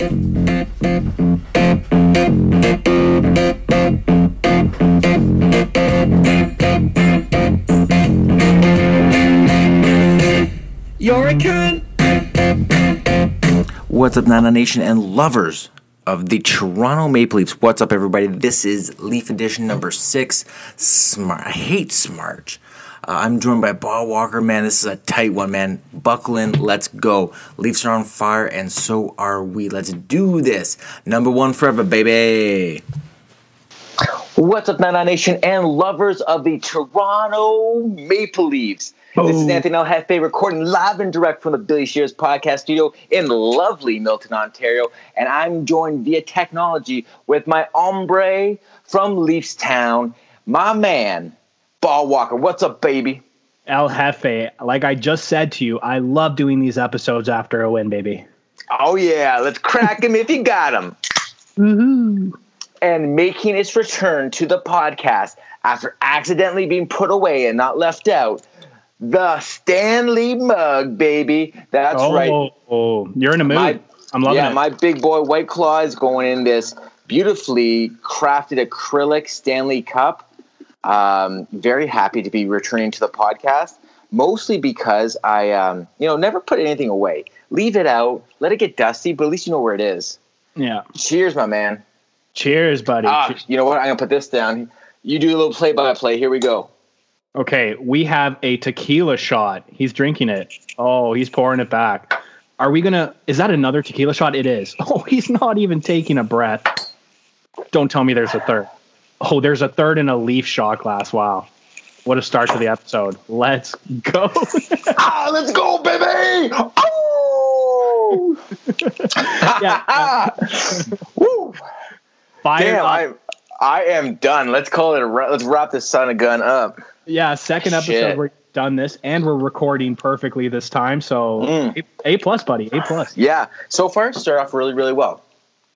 You're a cunt. What's up, Nana Nation and lovers of the Toronto Maple Leafs? What's up, everybody? This is Leaf Edition number six. Smart. I hate Smarch. Uh, I'm joined by Bob Walker. Man, this is a tight one, man. Buckle in. Let's go. Leafs are on fire, and so are we. Let's do this. Number one forever, baby. What's up, Nana Nation and lovers of the Toronto Maple Leafs? This is Anthony El Jefe recording live and direct from the Billy Shears podcast studio in lovely Milton, Ontario. And I'm joined via technology with my hombre from Leafs Town, my man, Bob Walker. What's up, baby? El Jefe, like I just said to you, I love doing these episodes after a win, baby. Oh, yeah, let's crack him if you got him. And making its return to the podcast after accidentally being put away and not left out, the Stanley mug, baby. That's oh, right. oh, you're in a mood. My- I'm loving yeah, it. Yeah, my big boy White Claw is going in this beautifully crafted acrylic Stanley Cup. Um, very happy to be returning to the podcast, mostly because I, um, you know, never put anything away. Leave it out, let it get dusty, but at least you know where it is. yeah. Cheers, my man. Cheers, buddy. Ah, you know what? I'm gonna put this down. You do a little play-by-play. Here we go. Okay, we have a tequila shot. He's drinking it. Oh, he's pouring it back. Are we gonna? Is that another tequila shot? It is. Oh, he's not even taking a breath. Don't tell me there's a third. Oh, there's a third in a leaf shot glass. Wow, what a start to the episode. Let's go. ah, let's go, baby! Oh! yeah, Woo! fire Damn. I I am done. Let's call it. A, let's wrap this son of gun up. Yeah, second episode Shit. we're done this, and we're recording perfectly this time. So Mm. a, a plus, buddy, a plus. Yeah. So far, start off really, really well.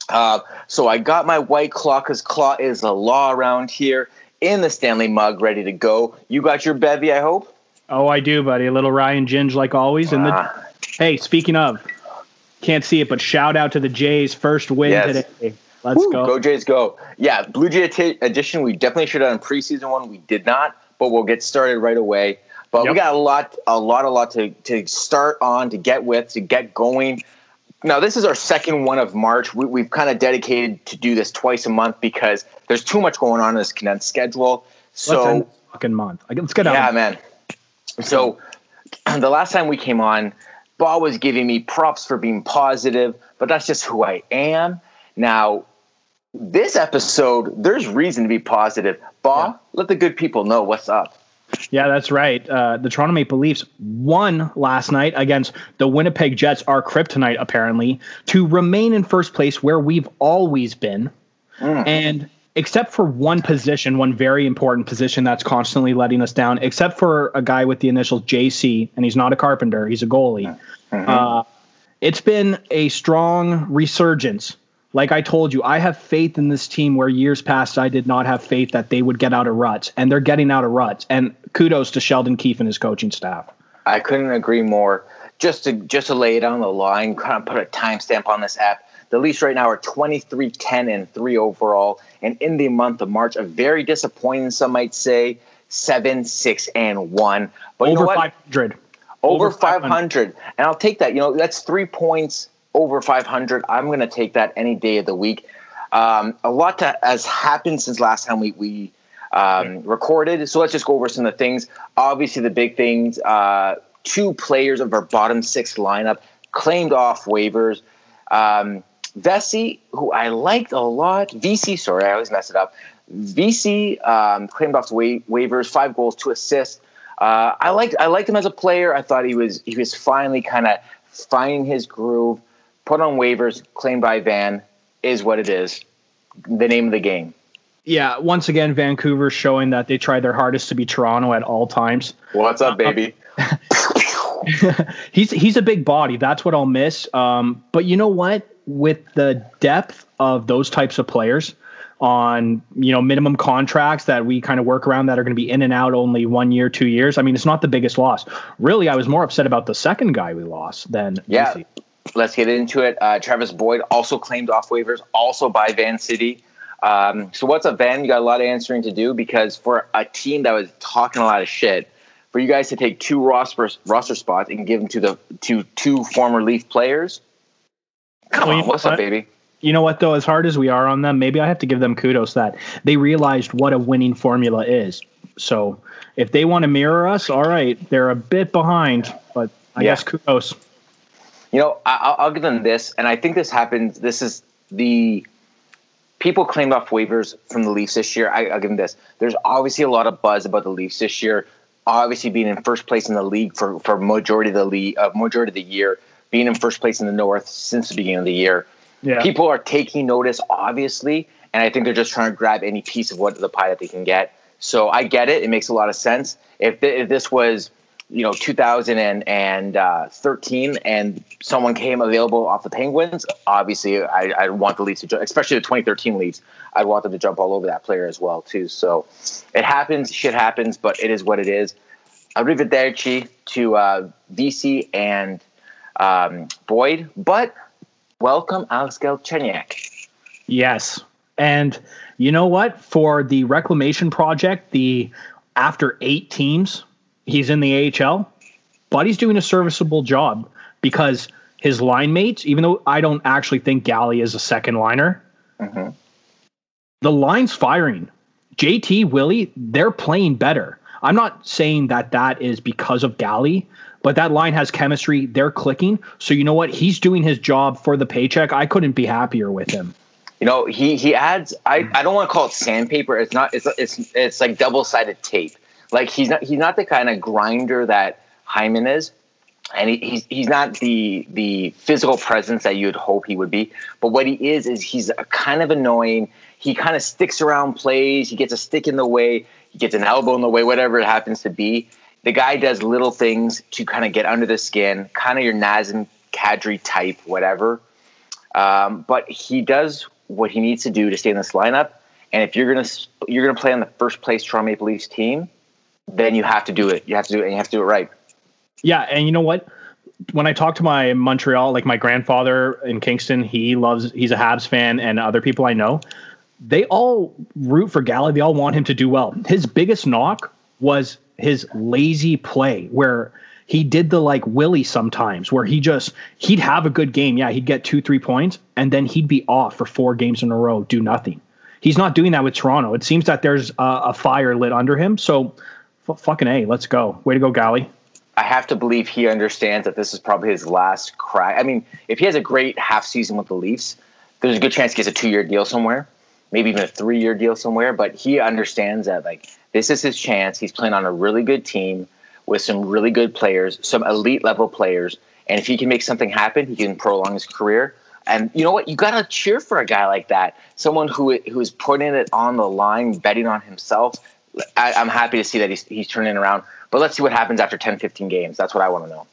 Uh, so I got my white claw because claw is the law around here in the Stanley mug, ready to go. You got your bevy, I hope. Oh, I do, buddy. A little Ryan Ginge like always. And the Ah, hey, speaking of, can't see it, but shout out to the Jays' first win Yes. today. Let's woo, go. go Jays, go! Yeah, Blue Jay t- edition. We definitely should have done preseason one. We did not, but we'll get started right away. But we got a lot, a lot, a lot to to start on, to get with, to get going. Now, this is our second one of March. We, we've kind of dedicated to do this twice a month because there's too much going on in this condensed schedule. So Let's end the fucking month. Like, Let's get out. Yeah, man. So the last time we came on, Bob was giving me props for being positive, but that's just who I am. Now, this episode, there's reason to be positive. Bob, let the good people know what's up. Yeah, that's right. Uh, the Toronto Maple Leafs won last night against the Winnipeg Jets, our kryptonite, apparently, to remain in first place where we've always been. And except for one position, one very important position that's constantly letting us down, except for a guy with the initials JC, and he's not a carpenter, he's a goalie. Uh, it's been a strong resurgence. Like I told you, I have faith in this team where years past I did not have faith that they would get out of ruts, and they're getting out of ruts. And kudos to Sheldon Keefe and his coaching staff. I couldn't agree more. Just to just to lay it on the line, kind of put a timestamp on this app. The Leafs right now are 23 10 and 3 overall. And in the month of March, a very disappointing, some might say, 7 6 and 1. But you know Over what? 500. over over 500. and i'll take that you know that's three points over 500 i'm going to take that any day of the week um, a lot that has happened since last time we, we um, recorded so let's just go over some of the things obviously the big things uh, two players of our bottom six lineup claimed off waivers um, Vesey, who I liked a lot, VC, sorry, I always mess it up. VC um, claimed off the wa- waivers, five goals, two assists. Uh, I liked I liked him as a player. I thought he was he was finally kind of finding his groove. Put on waivers, claimed by Van, is what it is. The name of the game. Yeah, once again, Vancouver showing that they try their hardest to be Toronto at all times. What's up, baby? he's he's a big body. That's what I'll miss. Um, but you know what? With the depth of those types of players on you know minimum contracts that we kind of work around that are going to be in and out only one year, two years. I mean, it's not the biggest loss. Really, I was more upset about the second guy we lost than Yeah. VC. Let's get into it. Uh, Travis Boyd also claimed off waivers, also by Van City. Um, so what's up, Van? You got a lot of answering to do because for a team that was talking a lot of shit, for you guys to take two roster roster spots and give them to the to two former Leaf players. Come well, on, what's what? up, baby? You know what though? As hard as we are on them, maybe I have to give them kudos that they realized what a winning formula is. So if they want to mirror us, all right, they're a bit behind, but I yeah. guess kudos. You know, I, I'll give them this, and I think this happens. This is the people claimed off waivers from the Leafs this year. I, will give them this. There's obviously a lot of buzz about the Leafs this year. Obviously, being in first place in the league for for majority of the league, uh, majority of the year, being in first place in the North since the beginning of the year. Yeah. People are taking notice, obviously, and I think they're just trying to grab any piece of what the pie that they can get. So I get it; it makes a lot of sense. If, th- if this was you know 2013 and someone came available off the Penguins, obviously I, I want the Leafs to jump, especially the 2013 Leafs. I'd want them to jump all over that player as well too. So it happens, shit happens, but it is what it is. Arrivederci to uh, VC and um, Boyd, but welcome Alex Galchenyuk. Yes, and you know what? For the reclamation project, the after eight teams he's in the AHL, but he's doing a serviceable job because his line mates, even though I don't actually think Galley is a second liner, mm-hmm. the line's firing. JT, Willie, they're playing better. I'm not saying that that is because of Galley, but that line has chemistry. They're clicking. So you know what? He's doing his job for the paycheck. I couldn't be happier with him. You know, he he adds. I, I don't want to call it sandpaper. It's not. It's it's it's like double sided tape. Like he's not he's not the kind of grinder that Hyman is, and he, he's he's not the the physical presence that you'd hope he would be. But what he is is he's a kind of annoying. He kind of sticks around plays. He gets a stick in the way. He gets an elbow in the way. Whatever it happens to be. The guy does little things to kind of get under the skin, kind of your Nazem Kadri type, whatever. Um, but he does what he needs to do to stay in this lineup. And if you're gonna you're gonna play on the first place Toronto Maple Leafs team, then you have to do it. You have to do it and you have to do it right. Yeah, and you know what? When I talk to my Montreal, like my grandfather in Kingston, he loves he's a Habs fan and other people I know, they all root for Galley. They all want him to do well. His biggest knock was his lazy play where he did the like Willie sometimes where he just he'd have a good game. Yeah, he'd get two, three points, and then he'd be off for four games in a row, do nothing. He's not doing that with Toronto. It seems that there's a, a fire lit under him. So F- fucking a, let's go. Way to go, Galley. I have to believe he understands that this is probably his last crack. I mean, if he has a great half season with the Leafs, there's a good chance he gets a two year deal somewhere, maybe even a three year deal somewhere. But he understands that like this is his chance. He's playing on a really good team with some really good players, some elite level players, and if he can make something happen, he can prolong his career. And you know what? You gotta cheer for a guy like that. Someone who who is putting it on the line, betting on himself, I, am happy to see that he's, he's turning around. But let's see what happens after 10, 15 games. That's what I want to know.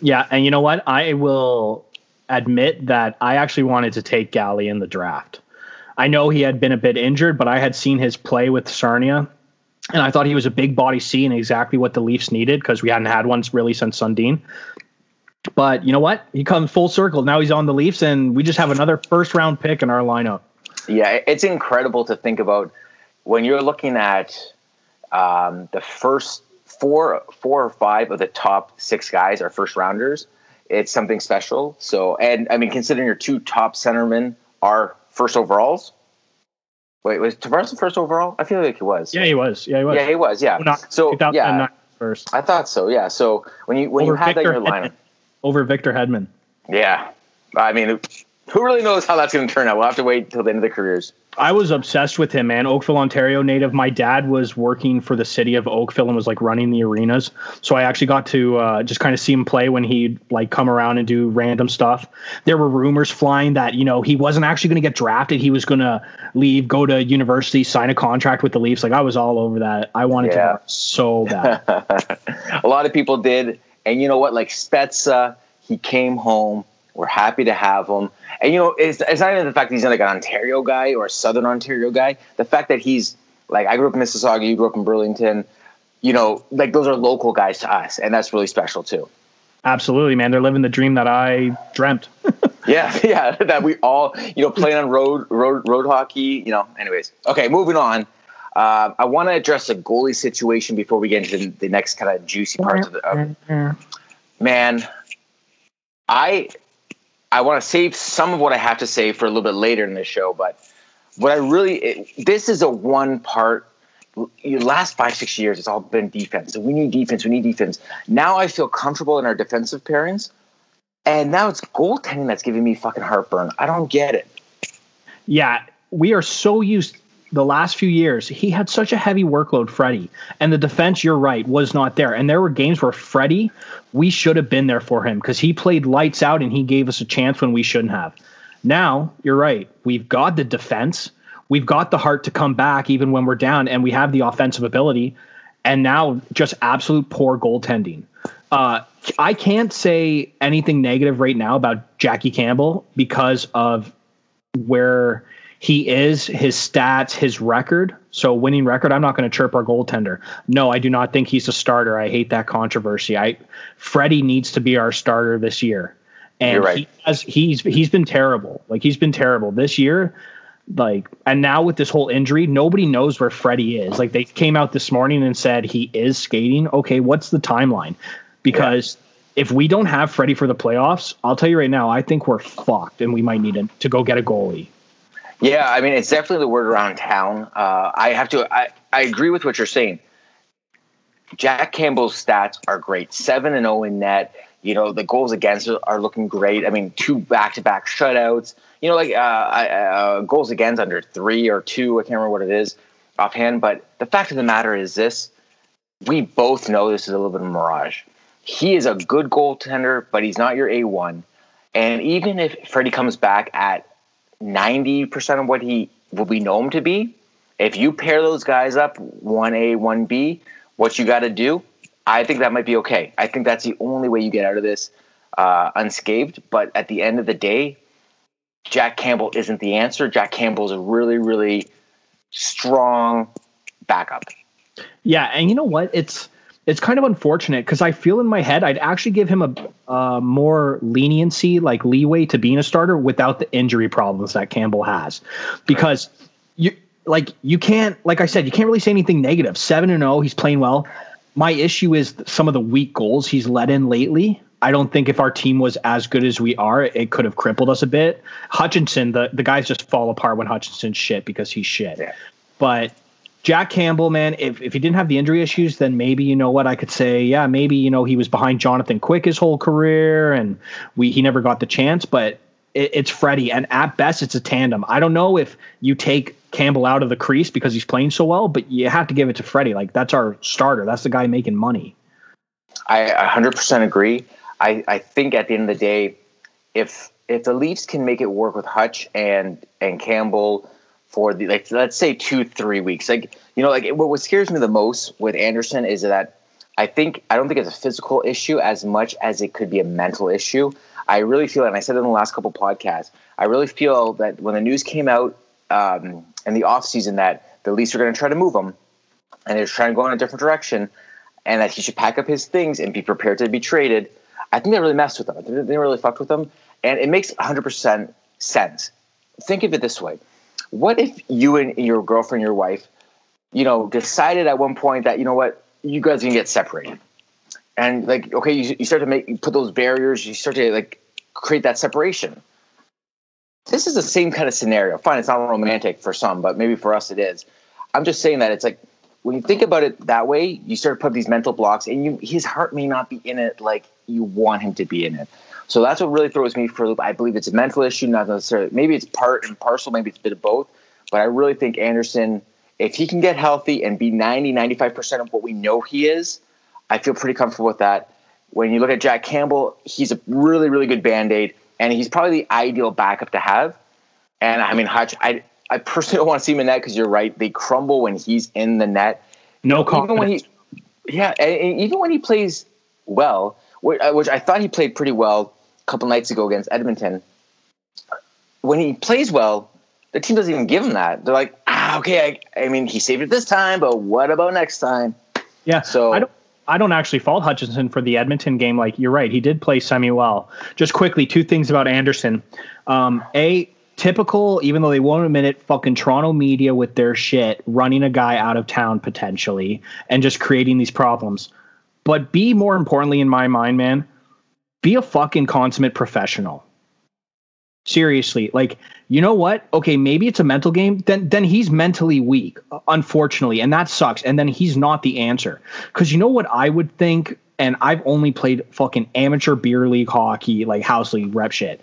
Yeah, and you know what? I will admit that I actually wanted to take Galley in the draft. I know he had been a bit injured, but I had seen his play with Sarnia, and I thought he was a big body C and exactly what the Leafs needed because we hadn't had one really since Sundin. But you know what? He comes full circle. Now he's on the Leafs, and we just have another first round pick in our lineup. Yeah, it's incredible to think about when you're looking at um, the first four, four or five of the top six guys are first rounders, it's something special. So, and I mean, considering your two top centermen are first overalls. Wait, was Tavares the first overall? I feel like he was. Yeah, he was. Yeah, he was. Yeah, he was. Yeah. Not, so yeah, first. I thought so. Yeah. So when you when Over you had Victor that in your lineup, over Victor Hedman. Yeah, I mean, who really knows how that's going to turn out? We'll have to wait till the end of the careers. I was obsessed with him, man. Oakville, Ontario native. My dad was working for the city of Oakville and was like running the arenas. So I actually got to uh, just kind of see him play when he'd like come around and do random stuff. There were rumors flying that, you know, he wasn't actually going to get drafted. He was going to leave, go to university, sign a contract with the Leafs. Like I was all over that. I wanted yeah. to so bad. a lot of people did. And you know what? Like Spezza, he came home. We're happy to have him. And you know, it's, it's not even the fact that he's like an Ontario guy or a Southern Ontario guy. The fact that he's like I grew up in Mississauga, you grew up in Burlington. You know, like those are local guys to us, and that's really special too. Absolutely, man. They're living the dream that I dreamt. yeah, yeah. That we all, you know, playing on road road road hockey. You know. Anyways, okay, moving on. Uh, I want to address the goalie situation before we get into the next kind of juicy parts of the. Uh, man, I I want to save some of what I have to say for a little bit later in the show, but what I really it, this is a one part. Last five six years, it's all been defense. So we need defense. We need defense. Now I feel comfortable in our defensive pairings, and now it's goaltending that's giving me fucking heartburn. I don't get it. Yeah, we are so used the last few years, he had such a heavy workload, Freddie. And the defense, you're right, was not there. And there were games where Freddie, we should have been there for him because he played lights out and he gave us a chance when we shouldn't have. Now, you're right. We've got the defense. We've got the heart to come back even when we're down, and we have the offensive ability. And now, just absolute poor goaltending. Uh, I can't say anything negative right now about Jackie Campbell because of where he is his stats, his record. So winning record. I'm not going to chirp our goaltender. No, I do not think he's a starter. I hate that controversy. I Freddie needs to be our starter this year, and right. he has, he's he's been terrible. Like he's been terrible this year. Like and now with this whole injury, nobody knows where Freddie is. Like they came out this morning and said he is skating. Okay, what's the timeline? Because. Yeah if we don't have Freddie for the playoffs, I'll tell you right now, I think we're fucked and we might need to, to go get a goalie. Yeah, I mean, it's definitely the word around town. Uh, I have to, I, I agree with what you're saying. Jack Campbell's stats are great. Seven and zero oh in net. You know, the goals against are looking great. I mean, two back to back shutouts. You know, like uh, uh, goals against under three or two. I can't remember what it is offhand. But the fact of the matter is this: we both know this is a little bit of a mirage. He is a good goaltender, but he's not your A one. And even if Freddie comes back at 90% of what he what we know him to be. If you pair those guys up, 1A, 1B, what you got to do, I think that might be okay. I think that's the only way you get out of this uh, unscathed. But at the end of the day, Jack Campbell isn't the answer. Jack Campbell is a really, really strong backup. Yeah, and you know what? It's it's kind of unfortunate because I feel in my head I'd actually give him a uh, more leniency, like leeway to being a starter without the injury problems that Campbell has, because you like you can't, like I said, you can't really say anything negative. Seven and zero, he's playing well. My issue is some of the weak goals he's let in lately. I don't think if our team was as good as we are, it could have crippled us a bit. Hutchinson, the the guys just fall apart when Hutchinson's shit because he's shit. Yeah. But Jack Campbell, man, if, if he didn't have the injury issues, then maybe you know what I could say. Yeah, maybe you know he was behind Jonathan Quick his whole career, and we he never got the chance. But it, it's Freddie, and at best, it's a tandem. I don't know if you take Campbell out of the crease because he's playing so well, but you have to give it to Freddie. Like that's our starter. That's the guy making money. I 100% agree. I, I think at the end of the day, if if the Leafs can make it work with Hutch and and Campbell for the like let's say two three weeks. Like you know like what, what scares me the most with Andersen is that i think i don't think it's a physical issue as much as it could be a mental issue. I really feel and i said it in the last couple podcasts i really feel that when the news came out um, in the offseason that the leafs are going to try to move him and they're trying to go in a different direction and that he should pack up his things and be prepared to be traded i think they really messed with him they really fucked with him and it makes 100% sense. Think of it this way what if you and your girlfriend, your wife, you know, decided at one point that you know what, you guys can get separated, and like, okay, you, you start to make you put those barriers, you start to like create that separation. This is the same kind of scenario. Fine, it's not romantic for some, but maybe for us it is. I'm just saying that it's like when you think about it that way, you start to put these mental blocks, and you his heart may not be in it like you want him to be in it. So that's what really throws me for a loop. I believe it's a mental issue, not necessarily. Maybe it's part and parcel, maybe it's a bit of both. But I really think Andersen, if he can get healthy and be 90, 95% of what we know he is, I feel pretty comfortable with that. When you look at Jack Campbell, he's a really, really good band aid, and he's probably the ideal backup to have. And I mean, Hutch, I, I personally don't want to see him in net because you're right. They crumble when he's in the net. No confidence. Even when he, yeah, and even when he plays well, uh, which I thought he played pretty well couple nights ago against Edmonton. When he plays well, the team doesn't even give him that. They're like, ah, okay. I, I mean, he saved it this time, but what about next time? Yeah. So I don't. I don't actually fault Hutchinson for the Edmonton game. Like you're right, he did play semi well. Just quickly, two things about Andersen. Um, a typical, even though they won't admit it, fucking Toronto media with their shit, running a guy out of town potentially, and just creating these problems. But be more importantly, in my mind, man, be a fucking consummate professional. Seriously, like you know what? Okay, maybe it's a mental game. Then then he's mentally weak, unfortunately, and that sucks. And then he's not the answer. Because you know what I would think, and I've only played fucking amateur beer league hockey, like house league rep shit.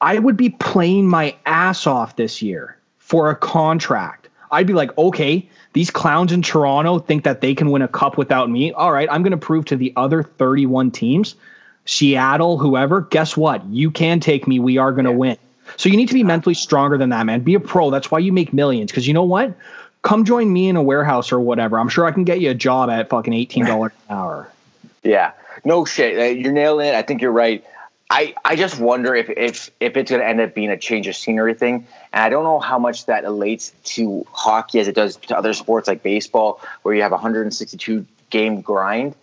I would be playing my ass off this year for a contract. I'd be like, okay, these clowns in Toronto think that they can win a cup without me. All right, I'm going to prove to the other 31 teams Seattle, whoever, guess what? You can take me. We are going to yeah. win. So you need to be mentally stronger than that, man. Be a pro. That's why you make millions. Because you know what? Come join me in a warehouse or whatever. I'm sure I can get you a job at fucking eighteen dollars an hour. Yeah, no shit. Uh, you're nailing it. I think you're right. I, I just wonder if, if if it's going to end up being a change of scenery thing, and I don't know how much that relates to hockey as it does to other sports like baseball, where you have a 162 game grind.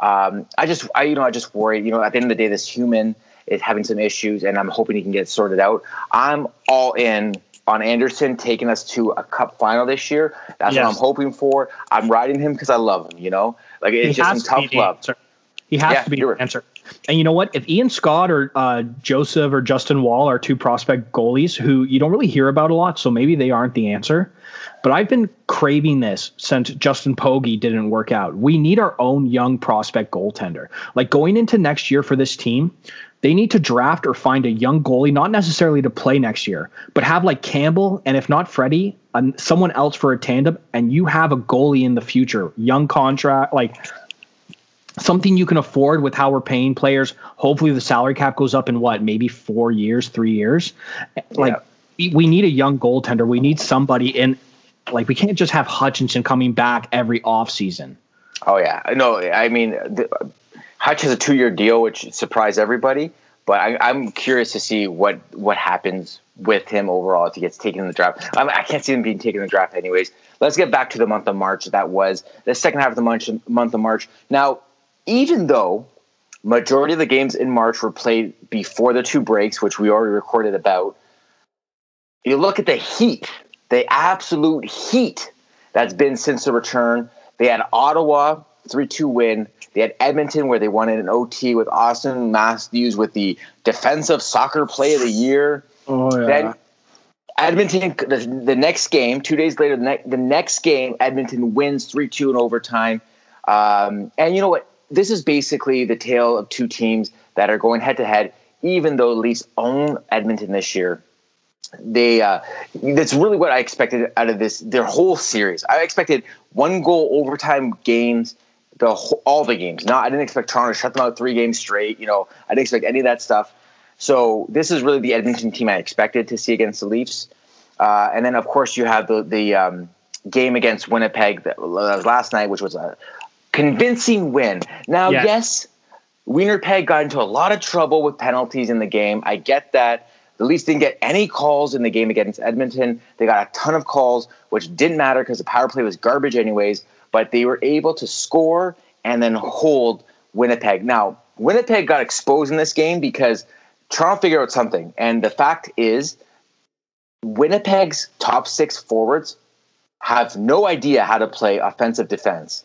Um, I just, I, you know, I just worry. You know, at the end of the day, this human is having some issues, and I'm hoping he can get sorted out. I'm all in on Andersen taking us to a cup final this year. That's yes. what I'm hoping for. I'm riding him because I love him. You know, like it's he just some tough love. Answer. He has yeah, to be the answer. And you know what? If Ian Scott or uh, Joseph or Justin Wall are two prospect goalies who you don't really hear about a lot, so maybe they aren't the answer. But I've been craving this since Justin Pogge didn't work out. We need our own young prospect goaltender. Like going into next year for this team, they need to draft or find a young goalie, not necessarily to play next year, but have like Campbell and if not Freddie, someone else for a tandem, and you have a goalie in the future, young contract, like something you can afford with how we're paying players. Hopefully, the salary cap goes up in what, maybe four years, three years. Like, yeah. we, we need a young goaltender. We need somebody in like we can't just have Hutchinson coming back every off season. Oh yeah, no, I mean the, Hutch has a two year deal, which surprised everybody. But I, am curious to see what what happens with him overall if he gets taken in the draft. I, mean, I can't see him being taken in the draft anyways. Let's get back to the month of March. That was the second half of the month, month of March. Now, even though majority of the games in March were played before the two breaks, which we already recorded about, you look at the heat the absolute heat that's been since the return. They had Ottawa 3 2 win. They had Edmonton where they won in an OT with Auston Matthews with the defensive soccer play of the year. Oh, yeah. Then Edmonton, the, the next game, two days later, the, ne- the next game, Edmonton wins 3 2 in overtime. Um, and you know what? This is basically the tale of two teams that are going head to head, even though the Leafs own Edmonton this year they uh, that's really what I expected out of this their whole series. I expected one goal overtime games, the all the games. Not I didn't expect Toronto to shut them out three games straight. You know, I didn't expect any of that stuff. So this is really the Edmonton team I expected to see against the Leafs. Uh, and then of course you have the the um, game against Winnipeg that was last night, which was a convincing win. Now, yes. yes, Winnipeg got into a lot of trouble with penalties in the game. I get that. The Leafs didn't get any calls in the game against Edmonton. They got a ton of calls, which didn't matter because the power play was garbage anyways. But they were able to score and then hold Winnipeg. Now, Winnipeg got exposed in this game because Toronto figured out something. And the fact is, Winnipeg's top six forwards have no idea how to play offensive defense.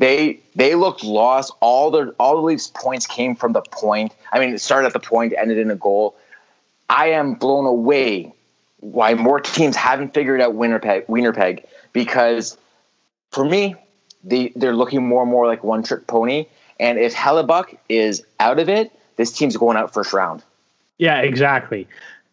They they looked lost. All the all the Leafs points came from the point. I mean, it started at the point, ended in a goal. I am blown away why more teams haven't figured out Winnipeg, Winnipeg because for me, they, they're looking more and more like one trick pony. And if Hellebuyck is out of it, this team's going out first round. Yeah, exactly.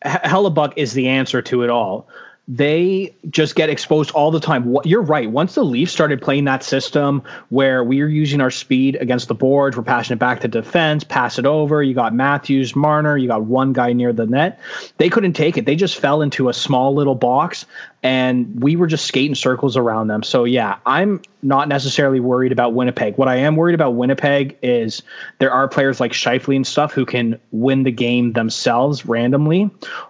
Hellebuyck is the answer to it all they just get exposed all the time. You're right. Once the Leafs started playing that system where we are using our speed against the boards, we're passing it back to defense, pass it over. You got Matthews, Marner, you got one guy near the net. They couldn't take it. They just fell into a small little box and we were just skating circles around them. So yeah, I'm not necessarily worried about Winnipeg. What I am worried about Winnipeg is there are players like Scheifele and stuff who can win the game themselves randomly,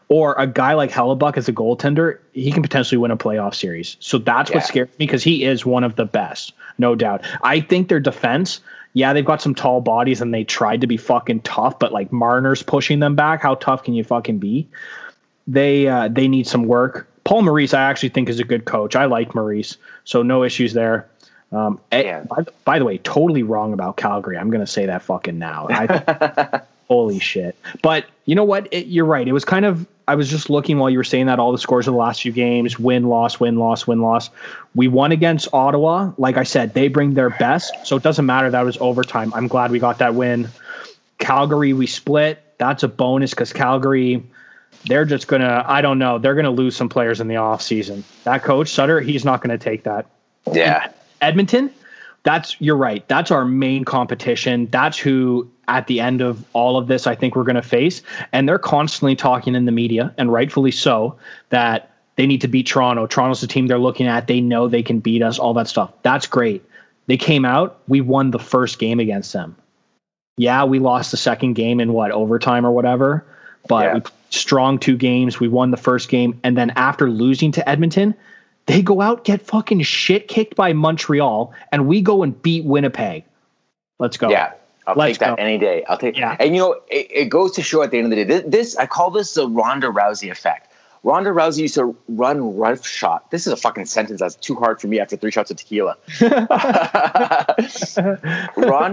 or a guy like Hellebuyck as a goaltender, he can potentially win a playoff series. So that's yeah. what scares me because he is one of the best, no doubt. I think their defense yeah, they've got some tall bodies and they tried to be fucking tough, but like Marner's pushing them back. How tough can you fucking be? They uh, they need some work. Paul Maurice, I actually think is a good coach. I like Maurice, so no issues there. Um, eh, yeah. by, by, the way, totally wrong about Calgary. I'm going to say that fucking now. I, holy shit! But you know what? It, you're right. It was kind of I was just looking while you were saying that all the scores of the last few games win, loss, win, loss, win, loss. We won against Ottawa. Like I said, they bring their best. So it doesn't matter that was overtime. I'm glad we got that win. Calgary, we split. That's a bonus because Calgary, they're just going to, I don't know, they're going to lose some players in the offseason. That coach, Sutter, he's not going to take that. Yeah. Edmonton, that's, you're right. That's our main competition. That's who at the end of all of this, I think we're going to face. And they're constantly talking in the media, and rightfully so, that they need to beat Toronto. Toronto's the team they're looking at. They know they can beat us, all that stuff. That's great. They came out, we won the first game against them. Yeah, we lost the second game in what, overtime or whatever, but yeah. strong two games. We won the first game. And then after losing to Edmonton, they go out, get fucking shit kicked by Montreal, and we go and beat Winnipeg. Let's go. Yeah. I'll Let's take that go. any day. I'll take. Yeah. And you know, it, it, goes to show at the end of the day. This, this I call this the Ronda Rousey effect. Ronda Rousey used to run rough shot. This is a fucking sentence that's too hard for me after three shots of tequila. Ronda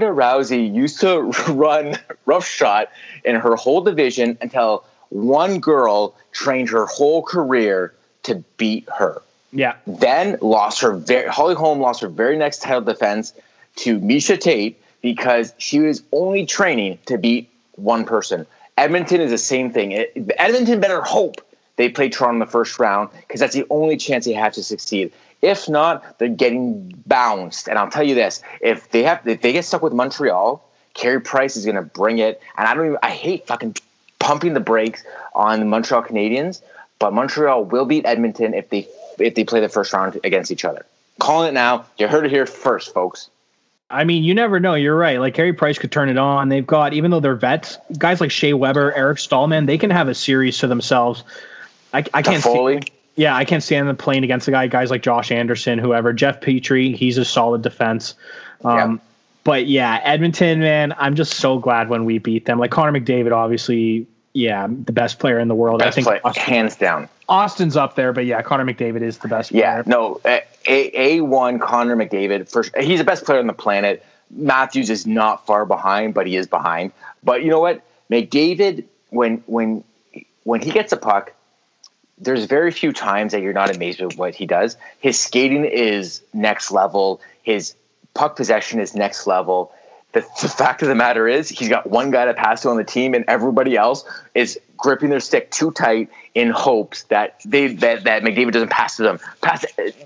Rousey used to run rough shot in her whole division until one girl trained her whole career to beat her. Yeah. Then lost her very Holly Holm lost her very next title defense to Miesha Tate because she was only training to beat one person. Edmonton is the same thing. It, Edmonton better hope they play Toronto in the first round because that's the only chance they have to succeed. If not, they're getting bounced. And I'll tell you this: if they have, if they get stuck with Montreal, Carey Price is going to bring it. And I don't even. I hate fucking pumping the brakes on the Montreal Canadiens, but Montreal will beat Edmonton if they if they play the first round against each other. Calling it now. You heard it here first, folks. I mean, you never know. You're right. Like Carey Price could turn it on. They've got, even though they're vets, guys like Shea Weber, Eric Stallman, they can have a series to themselves. I, I can't see. Yeah, I can't stand them playing against the guy, guys like Josh Anderson, whoever. Jeff Petry, he's a solid defense. Um, yeah. But yeah, Edmonton, man, I'm just so glad when we beat them. Like Connor McDavid, obviously, yeah, the best player in the world. Best I think Auston, hands down. Auston's up there, but yeah, Connor McDavid is the best. Yeah, no, eh, a a one Connor McDavid. First, he's the best player on the planet. Matthews is not far behind, but he is behind. But you know what, McDavid, when when when he gets a puck, there's very few times that you're not amazed with what he does. His skating is next level. His puck possession is next level. The, the, fact of the matter is, he's got one guy to pass to on the team, and everybody else is gripping their stick too tight in hopes that they that, that McDavid doesn't pass to them. Pass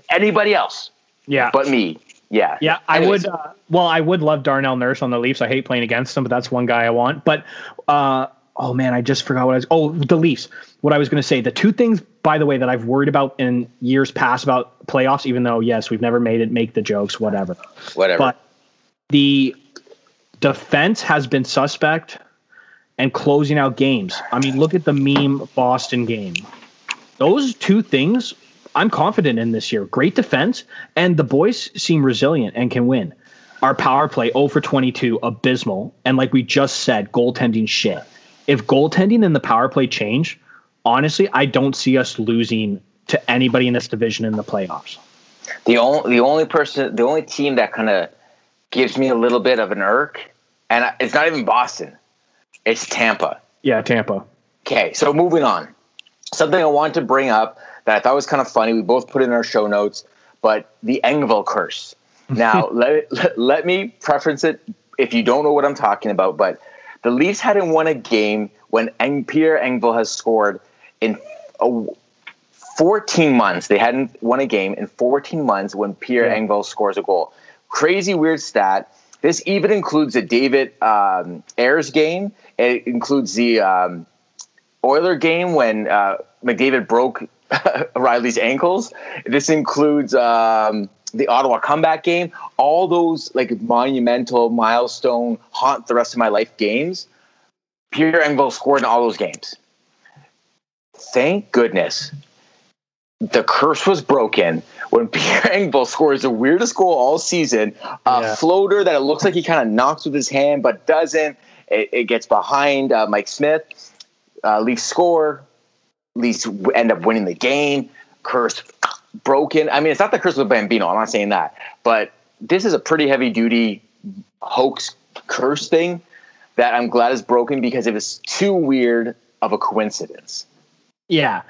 anybody else. Yeah, but me. Yeah, yeah. I would. Uh, well, I would love Darnell Nurse on the Leafs. I hate playing against him, but that's one guy I want. But uh, oh man, I just forgot what I was. Oh, the Leafs. What I was going to say. The two things, by the way, that I've worried about in years past about playoffs. Even though yes, we've never made it. Make the jokes, whatever. Whatever. But the defense has been suspect and closing out games. I mean, look at the meme Boston game. Those two things I'm confident in this year. Great defense, and the boys seem resilient and can win. Our power play 0 for 22, abysmal. And like we just said, goaltending shit. If goaltending and the power play change, honestly, I don't see us losing to anybody in this division in the playoffs. The only the only person, the only team that kind of gives me a little bit of an irk, and it's not even Boston, it's Tampa. Yeah, Tampa. Okay, so moving on. Something I want to bring up that I thought was kind of funny. We both put in our show notes, but the Engvall curse. Now, let, let, let me preference it if you don't know what I'm talking about, but the Leafs hadn't won a game when Eng, Pierre Engvall has scored in 14 months. They hadn't won a game in 14 months when Pierre yeah. Engvall scores a goal. Crazy weird stat. This even includes the David um, Ayres game. It includes the um, Oiler game when uh, McDavid broke Rielly's ankles. This includes um, the Ottawa comeback game. All those like monumental milestone haunt the rest of my life games. Pierre Engvall scored in all those games. Thank goodness the curse was broken when Pierre Engvall scores the weirdest goal all season. A yeah. floater that it looks like he kind of knocks with his hand but doesn't. It, it gets behind uh, Mike Smith. Uh, Leafs score. Leafs end up winning the game. Curse broken. I mean, it's not the curse of Bambino. I'm not saying that, but this is a pretty heavy duty hoax curse thing that I'm glad is broken because it was too weird of a coincidence. Yeah.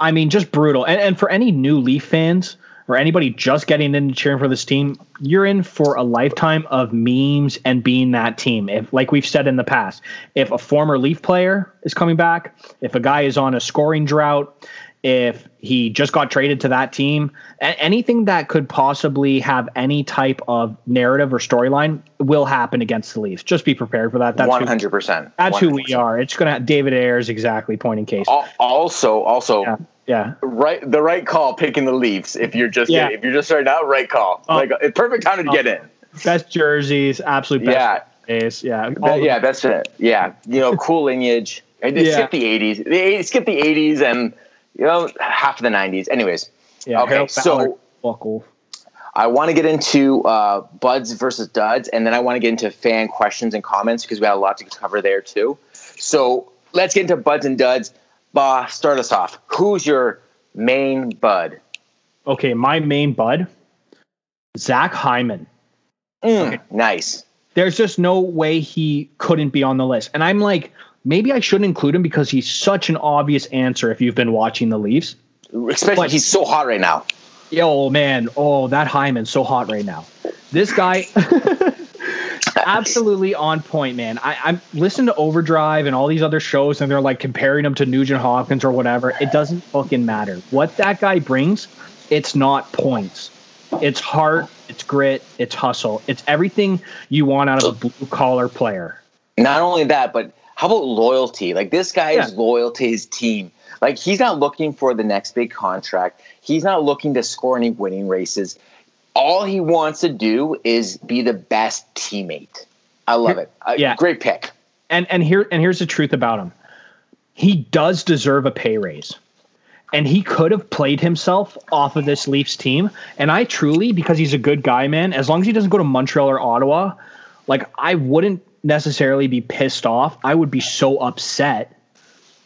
I, mean, just brutal. And, and for any new Leaf fans or anybody just getting into cheering for this team, you're in for a lifetime of memes and being that team. If, like we've said in the past, if a former Leaf player is coming back, if a guy is on a scoring drought, if he just got traded to that team, anything that could possibly have any type of narrative or storyline will happen against the Leafs. Just be prepared for that. That's one hundred percent. That's who we are. It's gonna. David Ayres exactly pointing case. Also, also, yeah, yeah, right. The right call picking the Leafs. If you're just yeah. If you're just starting out, right call. Oh. Like perfect time to oh. get in. Best jerseys, absolute best. Yeah. Yeah, yeah, that's it. Yeah, you know, cool lineage. yeah. Skip the '80s. Skip the '80s and you know, half of the '90s. Anyways, yeah. Okay, so buckle. I want to get into uh, buds versus duds, and then I want to get into fan questions and comments because we have a lot to cover there too. So let's get into buds and duds. Bah, start us off. Who's your main bud? Okay, my main bud, Zach Hyman. Mm, okay. Nice. There's just no way he couldn't be on the list, and I'm like, maybe I shouldn't include him because he's such an obvious answer if you've been watching the Leafs. Especially but, he's so hot right now. Yo, oh, man. Oh, that Hyman's so hot right now. This guy absolutely on point, man. I, I'm listening to Overdrive and all these other shows, and they're like comparing him to Nugent Hopkins or whatever. It doesn't fucking matter. What that guy brings, it's not points. It's heart, it's grit, it's hustle. It's everything you want out of a blue collar player. Not only that, but how about loyalty? Like this guy yeah. is loyal to his team. Like he's not looking for the next big contract. He's not looking to score any winning races. All he wants to do is be the best teammate. I love it. Uh, yeah, great pick. And and here and here's the truth about him. He does deserve a pay raise. And he could have played himself off of this Leafs team. And I truly, because he's a good guy, man, as long as he doesn't go to Montreal or Ottawa, like I wouldn't necessarily be pissed off. I would be so upset,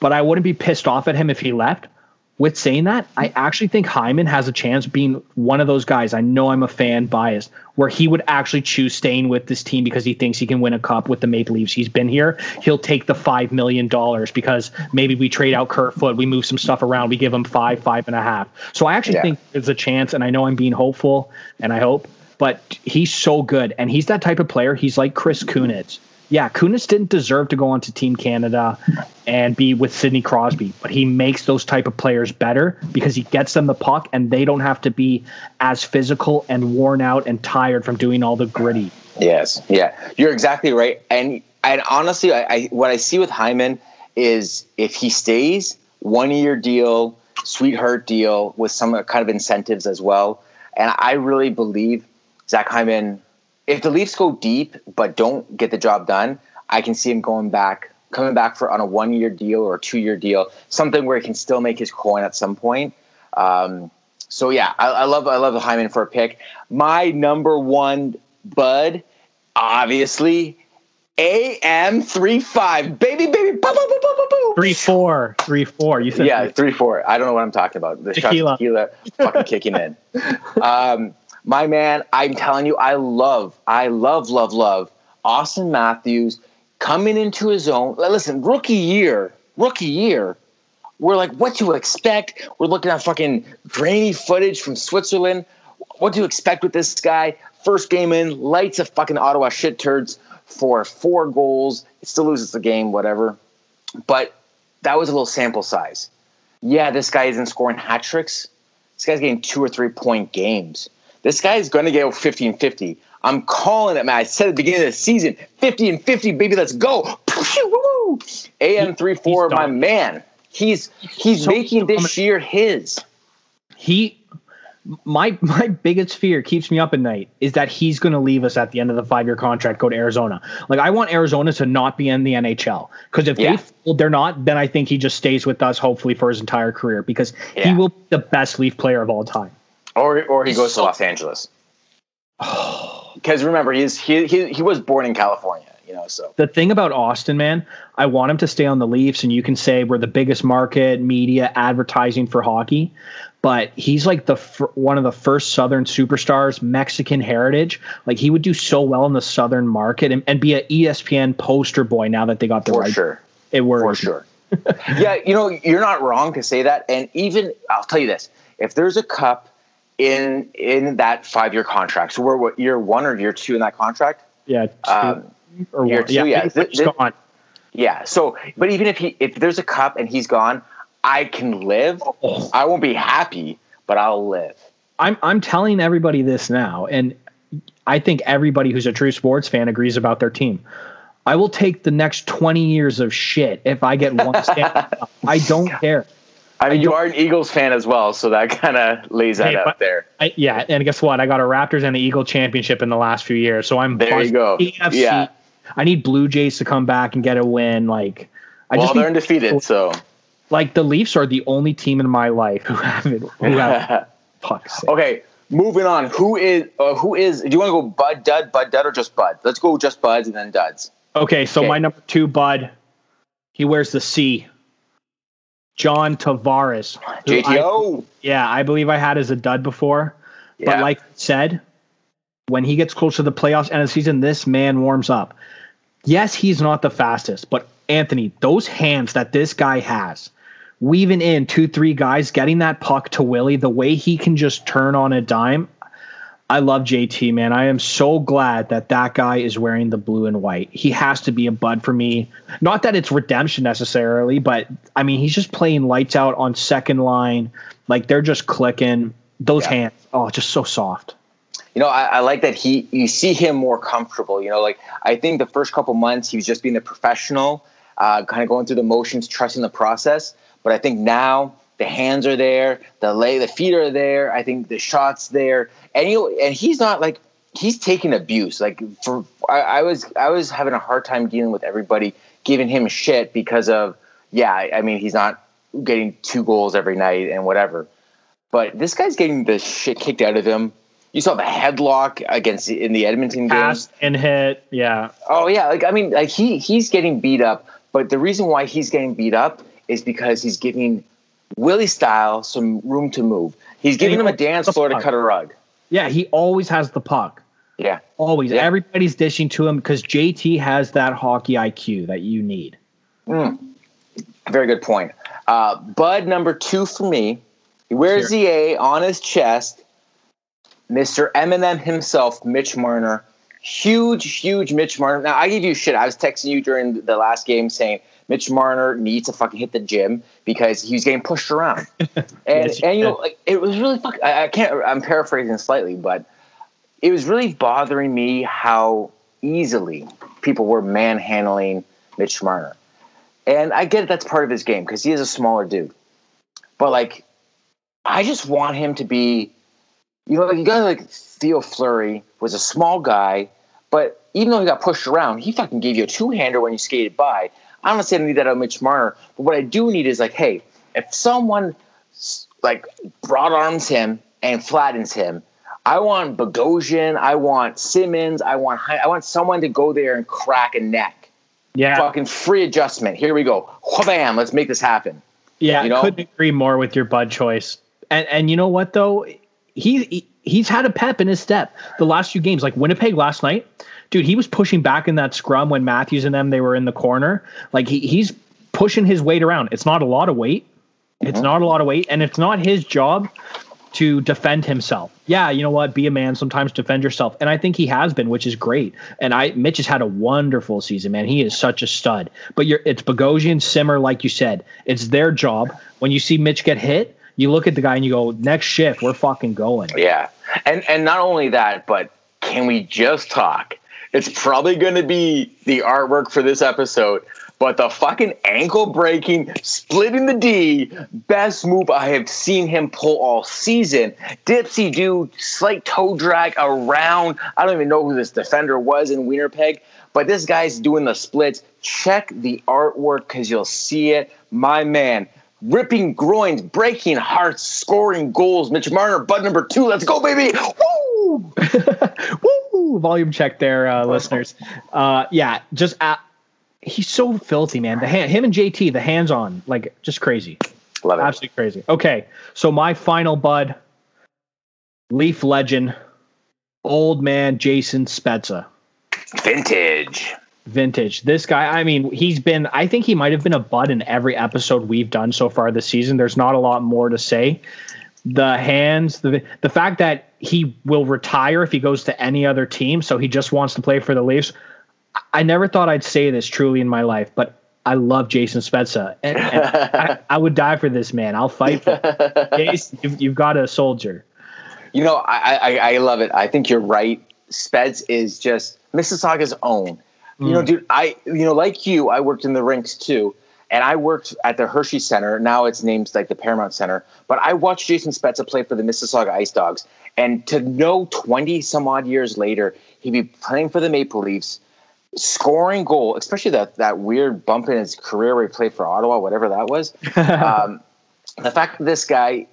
but I wouldn't be pissed off at him if he left. With saying that, I actually think Hyman has a chance being one of those guys. I know I'm a fan biased, where he would actually choose staying with this team because he thinks he can win a cup with the Maple Leafs. He's been here. He'll take the five million dollars because maybe we trade out Kerfoot, we move some stuff around, we give him five, five and a half. So I actually yeah. think there's a chance, and I know I'm being hopeful, and I hope but he's so good. And he's that type of player. He's like Chris Kunitz. Yeah, Kunitz didn't deserve to go on to Team Canada and be with Sidney Crosby, but he makes those type of players better because he gets them the puck and they don't have to be as physical and worn out and tired from doing all the gritty. Yes, yeah, you're exactly right. And and honestly, I, I what I see with Hyman is if he stays one year deal, sweetheart deal with some kind of incentives as well. And I really believe Zach Hyman, if the Leafs go deep but don't get the job done, I can see him going back, coming back for on a one year deal or a two year deal, something where he can still make his coin at some point. Um, so yeah, I, I, love I love Hyman for a pick. My number one bud, obviously, AM three five baby baby boo, boo, boo, three four three four. You said yeah three four. I don't know what I'm talking about. The tequila, tequila fucking kicking in. Um, my man, I'm telling you, I love, I love, love, love Auston Matthews coming into his own. Listen, rookie year, rookie year. We're like, what to expect? We're looking at fucking grainy footage from Switzerland. What do you expect with this guy? First game in, lights of fucking Ottawa shit turds for four goals. It still loses the game, whatever. But that was a little sample size. Yeah, this guy isn't scoring hat tricks. This guy's getting two or three point games. This guy is going to get 50 and 50. I'm calling it, man. I said at the beginning of the season, 50 and 50, baby, let's go. AM three four, my man. He's he's so making this year his. He my my biggest fear keeps me up at night is that he's going to leave us at the end of the five year contract, go to Arizona. Like I want Arizona to not be in the NHL because if yeah. they they're not, then I think he just stays with us hopefully for his entire career because yeah. he will be the best Leaf player of all time. Or or he goes so, to Los Angeles. Because remember, he's he, he he was born in California you know. So the thing about Auston, man, I want him to stay on the Leafs, and you can say we're the biggest market, media, advertising for hockey but he's like the fr- one of the first Southern superstars, Mexican heritage. Like he would do so well in the Southern market and, and be an ESPN poster boy now that they got the For right. Sure. It works. For sure. yeah, you know, you're not wrong to say that. And even I'll tell you this: if there's a cup in in that five year contract, so we're what year one or year two in that contract? Yeah, um, or year one. two. Yeah, yeah. Th- th- yeah. So, but even if he if there's a cup and he's gone, I can live. Oh. I won't be happy, but I'll live. I'm I'm telling everybody this now, and I think everybody who's a true sports fan agrees about their team. I will take the next 20 years of shit if I get one. I don't care. I mean, I you are an Eagles fan as well, so that kind of lays that hey, out there. I, yeah, and guess what? I got a Raptors and an Eagle championship in the last few years, so I'm there. You go. AFC. Yeah. I need Blue Jays to come back and get a win. Like, I well, just they're undefeated, so like the Leafs are the only team in my life who haven't. Who have okay, moving on. Who is? Uh, who is? Do you want to go Bud, Dud, Bud, Dud, or just Bud? Let's go just Buds and then Duds. Okay, so okay. my number two Bud, he wears the C. John Tavares. JTO. I, yeah, I believe I had as a dud before. Yeah. But like I said, when he gets close to the playoffs and the season, this man warms up. Yes, he's not the fastest, but Anthony, those hands that this guy has, weaving in two, three guys, getting that puck to Willie, the way he can just turn on a dime. I love JT, man. I am so glad that that guy is wearing the blue and white. He has to be a bud for me. Not that it's redemption necessarily, but I mean, he's just playing lights out on second line. Like they're just clicking. Those yeah. hands, oh, just so soft. You know, I, I, like that he. You see him more comfortable. You know, like I think the first couple months he was just being a professional, uh, kind of going through the motions, trusting the process. But I think now the hands are there, the lay, the feet are there. I think the shots there, and you and he's not like he's taking abuse. Like for I, I was I was having a hard time dealing with everybody giving him shit because of yeah. I mean he's not getting two goals every night and whatever. But this guy's getting the shit kicked out of him. You saw the headlock against in the Edmonton game. and hit, yeah. Oh yeah, like I mean, like he he's getting beat up, but the reason why he's getting beat up is because he's giving Willie Style some room to move. He's giving him a dance floor to cut a rug. Yeah, he always has the puck. Yeah. Always. Yeah. Everybody's dishing to him because JT has that hockey IQ that you need. Mm. Very good point. Uh, Bud number two for me. He wears the A on his chest. Mr. Eminem himself, Mitch Marner. Huge, huge Mitch Marner. Now I give you shit. I was texting you during the last game saying Mitch Marner needs to fucking hit the gym because he's getting pushed around. And yes, and you know, like it was really fuck. I, I can't. I'm paraphrasing slightly, but it was really bothering me how easily people were manhandling Mitch Marner. And I get it, that's part of his game because he is a smaller dude. But like, I just want him to be, you know, like you got like Theo Fleury was a small guy, but even though he got pushed around, he fucking gave you a two hander when you skated by. I'm not say I need that out of Mitch Marner, but what I do need is like, hey, if someone like broad arms him and flattens him, I want Bogosian, I want Simmonds, I want I want someone to go there and crack a neck. Yeah, fucking free adjustment. Here we go. Bam, let's make this happen. Yeah, you know? couldn't agree more with your Bud choice. And and you know what though, he, he he's had a pep in his step the last few games. Like Winnipeg last night, dude, he was pushing back in that scrum when Matthews and them they were in the corner. Like he, he's pushing his weight around. It's not a lot of weight. It's mm-hmm. not a lot of weight, and it's not his job to defend himself. Yeah, you know what? Be a man. Sometimes defend yourself, and I think he has been, which is great. And I, Mitch has had a wonderful season, man. He is such a stud. But you're, it's Bogosian, Simmer, like you said. It's their job. When you see Mitch get hit, you look at the guy and you go, next shift, we're fucking going. Yeah, and and not only that, but can we just talk it's probably going to be the artwork for this episode, but the fucking ankle breaking, splitting the D, best move I have seen him pull all season. Dipsy do slight toe drag around. I don't even know who this defender was in Winnipeg, but this guy's doing the splits. Check the artwork because you'll see it. My man, ripping groins, breaking hearts, scoring goals. Mitch Marner, bud number two. Let's go, baby. Woo! Woo! Volume check there, uh, listeners. Uh, yeah, just uh, he's so filthy, man. The hand, him and JT, the hands on, like just crazy. Love it. Absolutely crazy. Okay, so my final bud, Leaf legend, old man Jason Spezza. Vintage. Vintage. This guy, I mean, he's been, I think he might have been a bud in every episode we've done so far this season. There's not a lot more to say. The hands, the the fact that he will retire if he goes to any other team, so he just wants to play for the Leafs. I never thought I'd say this truly in my life, but I love Jason Spezza. And, and I, I, would die for this man. I'll fight for Jason, you've, you've, got a soldier. You know, I, I, I love it. I think you're right. Spezz is just Mississauga's own. You know, mm. dude, I you know, like you, I worked in the rinks too. And I worked at the Hershey Center. Now it's named like the Paramount Center. But I watched Jason Spezza play for the Mississauga Ice Dogs. And to know 20 some odd years later, he'd be playing for the Maple Leafs, scoring goal, especially that, that weird bump in his career where he played for Ottawa, whatever that was. um, the fact that this guy,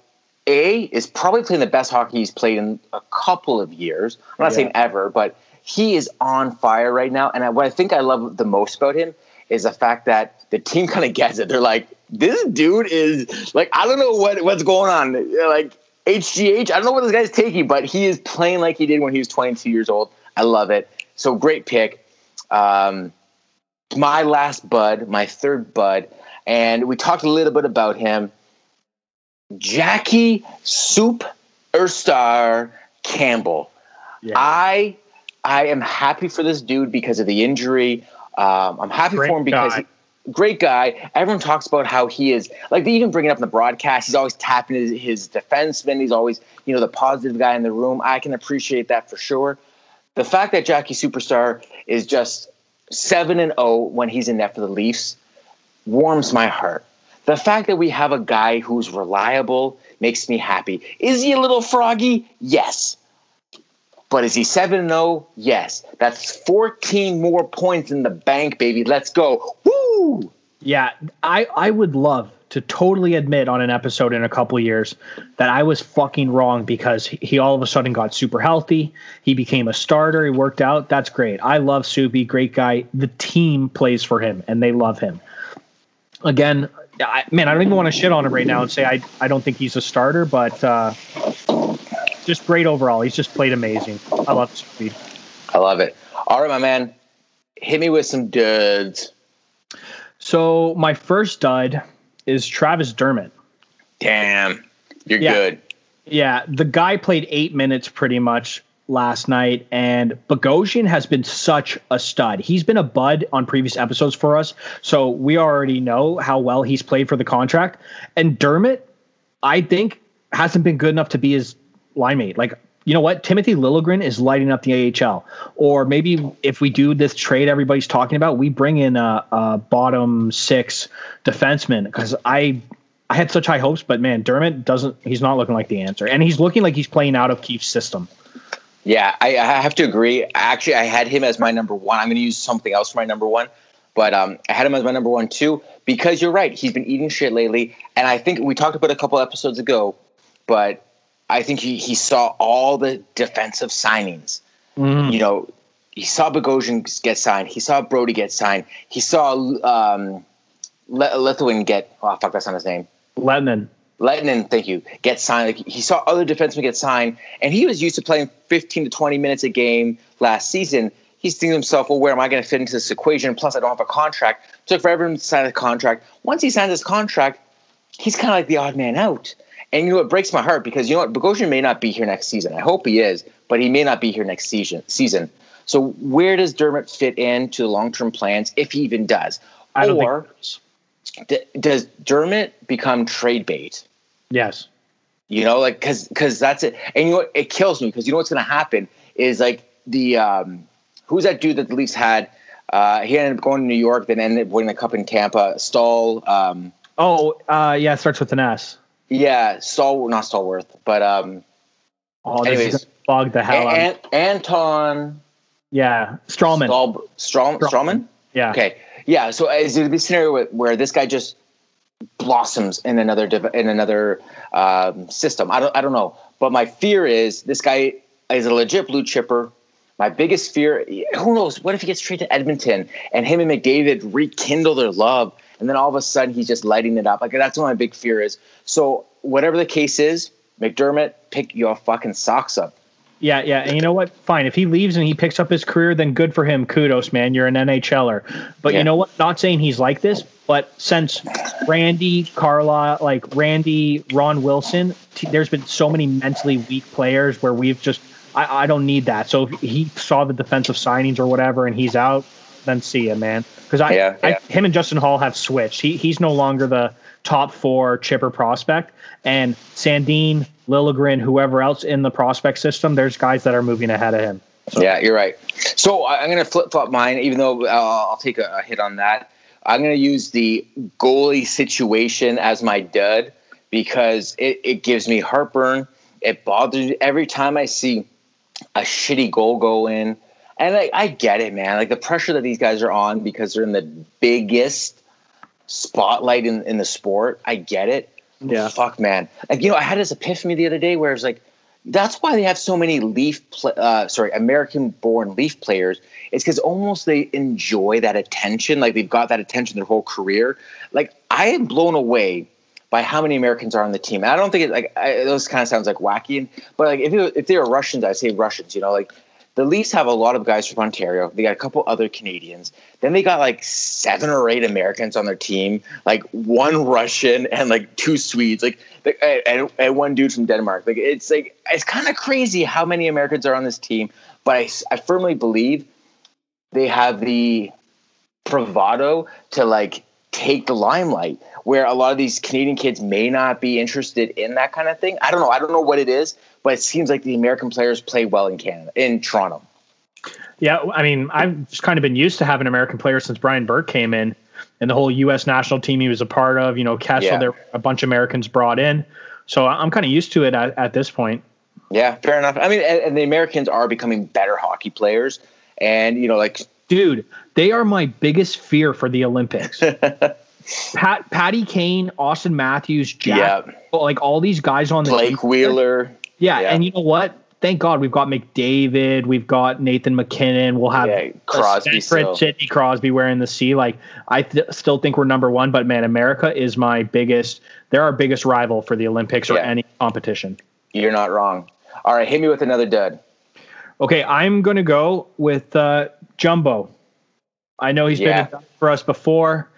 A, is probably playing the best hockey he's played in a couple of years. I'm not yeah. saying ever, but he is on fire right now. And what I think I love the most about him is the fact that the team kind of gets it. They're like, this dude is like, I don't know what what's going on. Like HGH, I don't know what this guy's taking, but he is playing like he did when he was 22 years old. I love it. So great pick. Um, my last bud, my third bud, and we talked a little bit about him. Jackie Soup Erstar Campbell. Yeah. I I am happy for this dude because of the injury. Um, I'm happy for him because he, great guy. Everyone talks about how he is like they even bring it up in the broadcast. He's always tapping his, his defenseman. He's always you know the positive guy in the room. I can appreciate that for sure. The fact that Jackie Superstar is just seven and zero oh when he's in net for the Leafs warms my heart. The fact that we have a guy who's reliable makes me happy. Is he a little froggy? Yes. But is he 7 0? Yes. That's 14 more points in the bank, baby. Let's go. Woo! Yeah, I, I would love to totally admit on an episode in a couple years that I was fucking wrong because he all of a sudden got super healthy. He became a starter. He worked out. That's great. I love Soupy, great guy. The team plays for him and they love him. Again, I, man, I don't even want to shit on him right now and say I, I don't think he's a starter, but uh, just great overall. He's just played amazing. I love Speed. I love it. All right, my man, hit me with some duds. So my first dud is Travis Dermott. Damn, you're yeah. good. Yeah, the guy played eight minutes pretty much last night, and Bogosian has been such a stud. He's been a bud on previous episodes for us, so we already know how well he's played for the contract. And Dermott, I think, hasn't been good enough to be his line mate. Like, you know what? Timothy Liljegren is lighting up the AHL. Or maybe if we do this trade everybody's talking about, we bring in a, a bottom six defenseman because I I had such high hopes, but man, Dermott doesn't. He's not looking like the answer, and he's looking like he's playing out of Keefe's system. Yeah, I, I have to agree. Actually, I had him as my number one. I'm going to use something else for my number one, but um, I had him as my number one too because you're right. He's been eating shit lately, and I think we talked about a couple episodes ago, but I think he, he saw all the defensive signings. Mm. You know, he saw Bogosian get signed. He saw Brodie get signed. He saw um, Le- Lithuanian get. Oh fuck, that's not his name. Lennon. Lennon, thank you. Get signed. Like, he saw other defensemen get signed, and he was used to playing 15 to 20 minutes a game last season. He's thinking to himself, well, where am I going to fit into this equation? Plus, I don't have a contract. Took forever to sign a contract. Once he signs his contract, he's kind of like the odd man out. And you know, it breaks my heart because you know what? Bogosian may not be here next season. I hope he is, but he may not be here next season. Season. So where does Dermott fit into the long term plans, if he even does? I don't or d- does Dermott become trade bait? Yes. You know, like because because that's it. And you know what? It kills me because you know what's going to happen is like the um, who's that dude that the Leafs had Uh, he ended up going to New York, then ended up winning the cup in Tampa. Stall. Um, oh, uh, yeah, it starts with an S. Yeah, Stahl, not Stallworth, but um, oh, this anyways, is bog the hell An- out. Anton. Yeah, Stralman. Stahl, Stralman. Stralman. Yeah. Okay. Yeah. So is it a scenario where this guy just blossoms in another in another um, system? I don't. I don't know. But my fear is this guy is a legit blue chipper. My biggest fear, who knows? What if he gets traded to Edmonton and him and McDavid rekindle their love, and then all of a sudden he's just lighting it up? Like that's what my big fear is. So whatever the case is, McDermott, pick your fucking socks up. Yeah, yeah. And you know what? Fine. If he leaves and he picks up his career, then good for him. Kudos, man. You're an NHLer. But yeah. you know what? Not saying he's like this, but since Randy, Carlyle, like Randy, Ron Wilson, t- there's been so many mentally weak players where we've just, I, I don't need that. So if he saw the defensive signings or whatever and he's out, then see ya, man. Because I, yeah, yeah. I, him and Justin Holl have switched. He, he's no longer the top four chipper prospect. And Sandin, Liljegren, whoever else in the prospect system, there's guys that are moving ahead of him. So. Yeah, you're right. So I'm going to flip flop mine, even though uh, I'll take a, a hit on that. I'm going to use the goalie situation as my dud because it, it gives me heartburn. It bothers me every time I see a shitty goal go in. And I, I get it, man. Like the pressure that these guys are on because they're in the biggest spotlight in, in the sport. I get it. Yeah. Fuck, man. Like, you know, I had this epiphany the other day where it's like, that's why they have so many Leaf, uh, sorry, American-born Leaf players. It's because almost they enjoy that attention, like they've got that attention their whole career. Like I am blown away by how many Americans are on the team. And I don't think it like I, those kind of sounds like wacky, but like if it, if they were Russians, I'd say Russians. You know, like the Leafs have a lot of guys from Ontario. They got a couple other Canadians. Then they got like seven or eight Americans on their team, like one Russian and like two Swedes, like and, and one dude from Denmark. Like it's like it's kind of crazy how many Americans are on this team. But I, I firmly believe they have the bravado to like take the limelight where a lot of these Canadian kids may not be interested in that kind of thing. I don't know. I don't know what it is, but it seems like the American players play well in Canada, in Toronto. Yeah, I mean, I've just kind of been used to having American players since Brian Burke came in, and the whole U.S. national team he was a part of. You know, Kessel, yeah. there a bunch of Americans brought in, so I'm kind of used to it at, at this point. Yeah, fair enough. I mean, and, and the Americans are becoming better hockey players, and you know, like, dude, they are my biggest fear for the Olympics. Pat, Patty Kane, Auston Matthews, Jack, yeah. like all these guys on the Blake team. Wheeler. Yeah, yeah, and you know what? Thank God we've got McDavid, we've got Nathan MacKinnon, we'll have yeah, Crosby, Sidney Crosby wearing the C. Like I th- still think we're number one, but man, America is my biggest. They're our biggest rival for the Olympics or any competition. You're not wrong. All right, hit me with another dud. Okay, I'm going to go with uh, Jumbo. I know he's yeah. been for us before.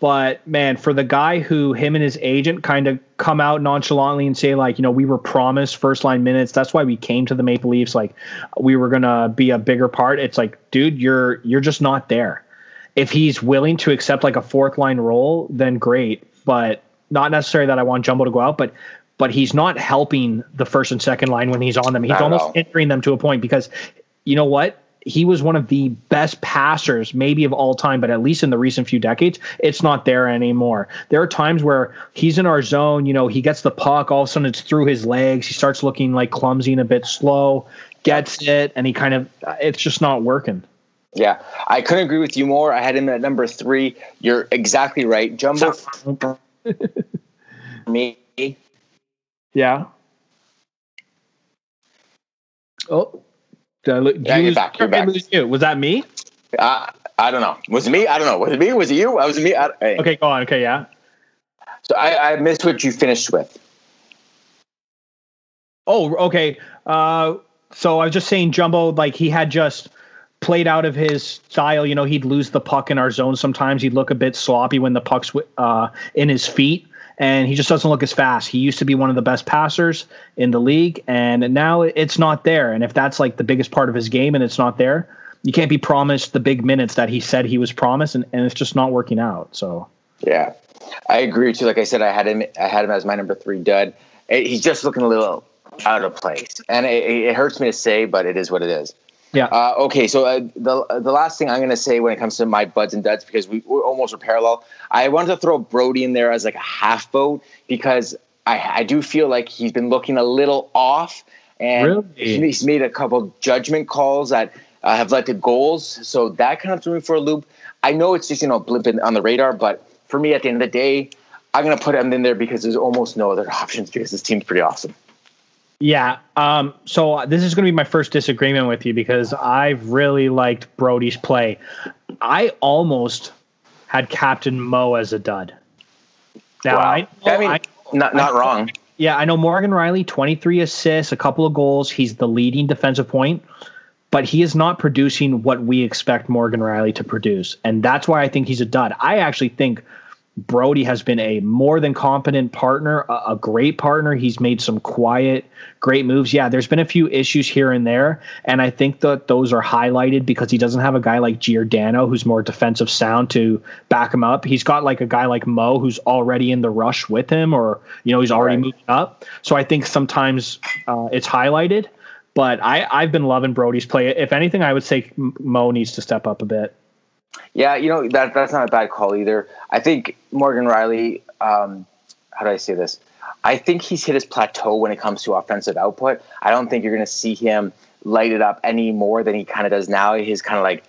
But man, for the guy who him and his agent kind of come out nonchalantly and say like, you know, we were promised first line minutes. That's why we came to the Maple Leafs. Like, we were gonna be a bigger part. It's like, dude, you're you're just not there. If he's willing to accept like a fourth line role, then great. But not necessarily that I want Jumbo to go out, but but he's not helping the first and second line when he's on them. He's almost hindering them to a point because you know what? He was one of the best passers, maybe of all time, but at least in the recent few decades, it's not there anymore. There are times where he's in our zone, you know, he gets the puck, all of a sudden it's through his legs. He starts looking like clumsy and a bit slow, gets it, and he kind of, it's just not working. Yeah, I couldn't agree with you more. I had him at number three. You're exactly right. Jumbo me. Yeah. Oh, did I look, yeah, you're back. You're back. You. Was that me? Uh, I don't know. Was it me? I don't know. Was it me? Was it you? I was it me. I, hey. Okay, go on. Okay, yeah. So I, I missed what you finished with. Oh, okay. Uh, so I was just saying, Jumbo, like he had just played out of his style. You know, he'd lose the puck in our zone sometimes. He'd look a bit sloppy when the puck's uh, in his feet and he just doesn't look as fast. He used to be one of the best passers in the league, and now it's not there. And if that's like the biggest part of his game and it's not there, you can't be promised the big minutes that he said he was promised, and, and it's just not working out. So yeah, I agree too. Like I said, I had him. I had him as my number three dud. He's just looking a little out of place, and it, it hurts me to say, but it is what it is. Yeah. Uh, okay, so uh, the the last thing I'm going to say when it comes to my buds and duds because we we're almost are parallel. I wanted to throw Brodie in there as like a half vote because I I do feel like he's been looking a little off and Really? he's made a couple judgment calls that uh, have led to goals. So that kind of threw me for a loop. I know it's just you know blipping on the radar, but for me at the end of the day, I'm going to put him in there because there's almost no other options because this team's pretty awesome. Yeah. Um, so this is going to be my first disagreement with you because I've really liked Brodie's play. I almost had Captain Mo as a dud. Now, Wow. I, I mean, I- not not I- wrong. yeah, I know Morgan Rielly, 23 assists, a couple of goals. He's the leading defensive point, but he is not producing what we expect Morgan Rielly to produce. And that's why I think he's a dud. I actually think Brodie has been a more than competent partner, a, a great partner. He's made some quiet, great moves. Yeah, there's been a few issues here and there, and I think that those are highlighted because he doesn't have a guy like Giordano who's more defensive sound to back him up. He's got like a guy like Mo who's already in the rush with him, or you know he's already Right. moving up. So I think sometimes uh, it's highlighted. But I, I've been loving Brodie's play. If anything, I would say Mo needs to step up a bit. Yeah, you know that that's not a bad call either. I think Morgan Rielly. Um, how do I say this? I think he's hit his plateau when it comes to offensive output. I don't think you're going to see him light it up any more than he kind of does now. He's kind of like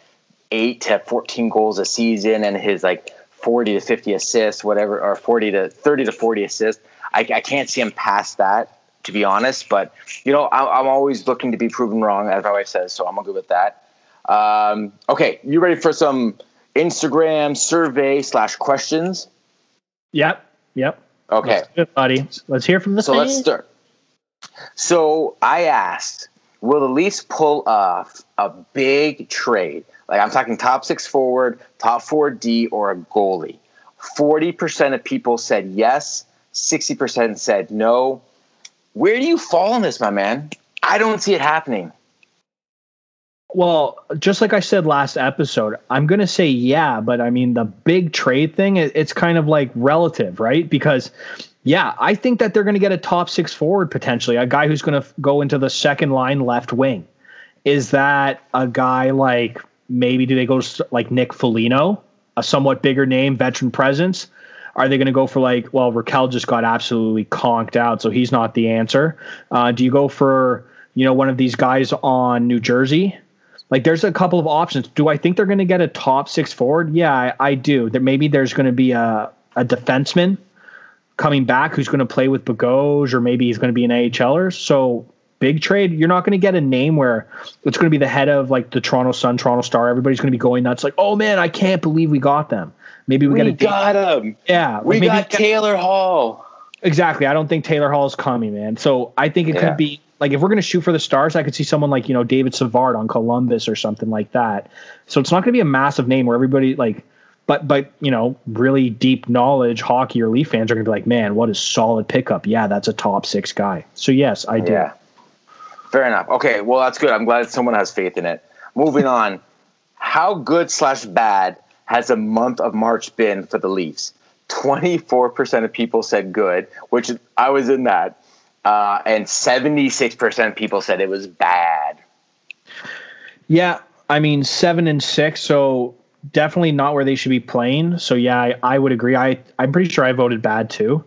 eight to fourteen goals a season, and his like forty to fifty assists, whatever, or forty to thirty to forty assists. I, I can't see him past that, to be honest. But you know, I, I'm always looking to be proven wrong, as my wife says. So I'm gonna go with that. Um, okay, you ready for some Instagram survey slash questions? Yep. Yep. Okay, Let's it, buddy. Let's hear from the so let's start. So I asked, will the Leafs pull off a big trade? Like I'm talking top six forward, top four D, or a goalie. Forty percent of people said yes. Sixty percent said no. Where do you fall on this, my man? I don't see it happening. Well, just like I said last episode, I'm going to say yeah, but I mean, the big trade thing, it's kind of like relative, right? Because, yeah, I think that they're going to get a top six forward potentially, a guy who's going to go into the second line left wing. Is that a guy like maybe do they go like Nick Foligno, a somewhat bigger name, veteran presence? Are they going to go for like, well, Rakell just got absolutely conked out, so he's not the answer. Uh, do you go for, you know, one of these guys on New Jersey? Like, there's a couple of options. Do I think they're going to get a top six forward? Yeah, I, I do. There maybe there's going to be a a defenseman coming back who's going to play with Bagoj, or maybe he's going to be an AHLer. So big trade. You're not going to get a name where it's going to be the head of like the Toronto Sun, Toronto Star. Everybody's going to be going nuts. Like, oh man, I can't believe we got them. Maybe we, We got a got him. yeah. We maybe got Taylor Hall. Exactly. I don't think Taylor Hall is coming, man. So I think it Yeah. could be like if we're going to shoot for the stars, I could see someone like you know David Savard on Columbus or something like that. So it's not going to be a massive name where everybody like, but but you know really deep knowledge hockey or Leaf fans are going to be like, man, what a solid pickup. Yeah, that's a top six guy. So yes, I do. Yeah. Fair enough. Okay, well that's good. I'm glad someone has faith in it. Moving on. How good slash bad has the month of March been for the Leafs? 24% of people said good, which I was in that. Uh, and 76% of people said it was bad. Yeah, I mean seven and six, so definitely not where they should be playing. So yeah, I, I would agree. I I'm pretty sure I voted bad too.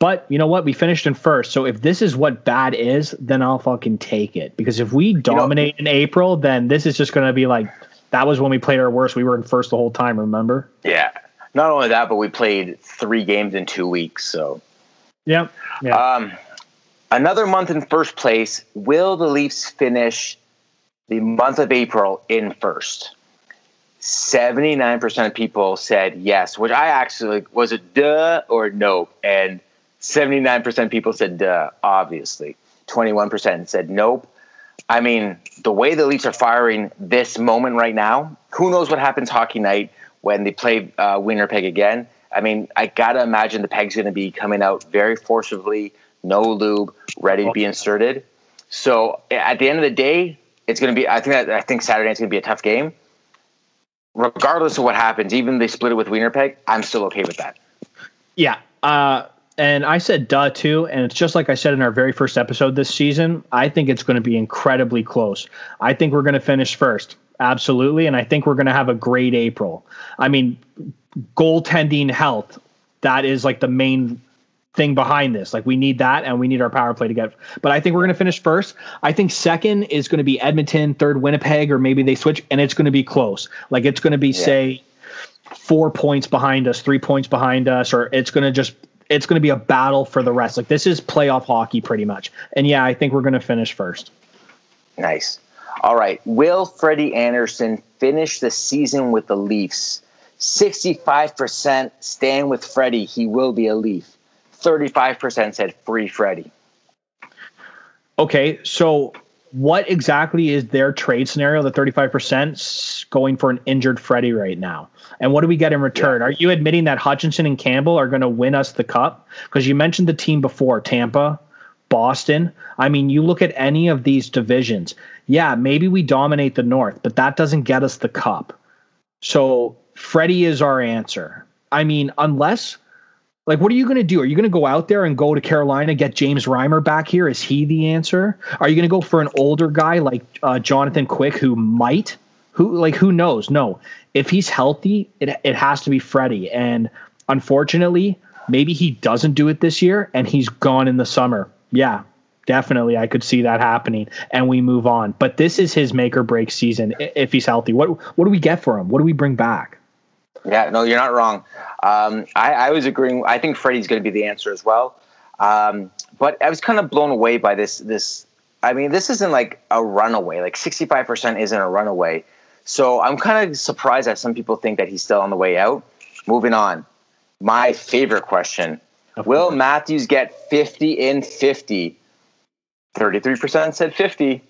But you know what? We finished in first. So if this is what bad is, then I'll fucking take it. Because if we dominate in April, then this is just going to be like that was when we played our worst. We were in first the whole time. Remember? Yeah. Not only that, but we played three games in two weeks. So Yep. Yeah. Um, another month in first place. Will the Leafs finish the month of April in first? 79% of people said yes, which I actually was it duh or nope. And 79% of people said duh, obviously. 21% said nope. I mean, the way the Leafs are firing this moment right now, who knows what happens hockey night when they play uh, Winnipeg again? I mean, I gotta imagine the peg's to be coming out very forcibly, no lube, ready to be inserted. So at the end of the day, it's going to be. I think that I think Saturday is going to be a tough game. Regardless of what happens, even they split it with Winnipeg, I'm still okay with that. Yeah. Uh, And I said duh too. And it's just like I said in our very first episode this season. I think it's going to be incredibly close. I think we're going to finish first. Absolutely. And I think we're going to have a great April. I mean, goaltending health, that is like the main thing behind this. Like we need that and we need our power play to get. But I think we're going to finish first. I think second is going to be Edmonton, third Winnipeg, or maybe they switch, and it's going to be close. Like it's going to be yeah. say four points behind us, three points behind us, or it's going to just it's going to be a battle for the rest. Like this is playoff hockey pretty much. And yeah, I think we're going to finish first. Nice. All right. Will Freddie Andersen finish the season with the Leafs? 65% staying with Freddie. He will be a Leaf. 35% said free Freddie. Okay. So what exactly is their trade scenario? The 35% going for an injured Freddie right now. And what do we get in return? Yeah. Are you admitting that Hutchinson and Campbell are going to win us the cup? Because you mentioned the team before Tampa, Boston. I mean, you look at any of these divisions. Yeah, maybe we dominate the North, but that doesn't get us the cup. So Freddie is our answer. I mean, unless like, what are you going to do? Are you going to go out there and go to Carolina, get James Reimer back here? Is he the answer? Are you going to go for an older guy like uh, Jonathan Quick who might? Who like who knows? No, if he's healthy, it it has to be Freddie. And unfortunately, maybe he doesn't do it this year, and he's gone in the summer. Yeah, definitely, I could see that happening, and we move on. But this is his make or break season if he's healthy. What what do we get for him? What do we bring back? Yeah, no, you're not wrong. Um, I, I, was agreeing. I think Freddie's going to be the answer as well. Um, but I was kind of blown away by this. This, I mean, this isn't like a runaway. Like 65% isn't a runaway. So I'm kind of surprised that some people think that he's still on the way out. Moving on. My favorite question: Will Matthews get 50 in 50? 33% said 50.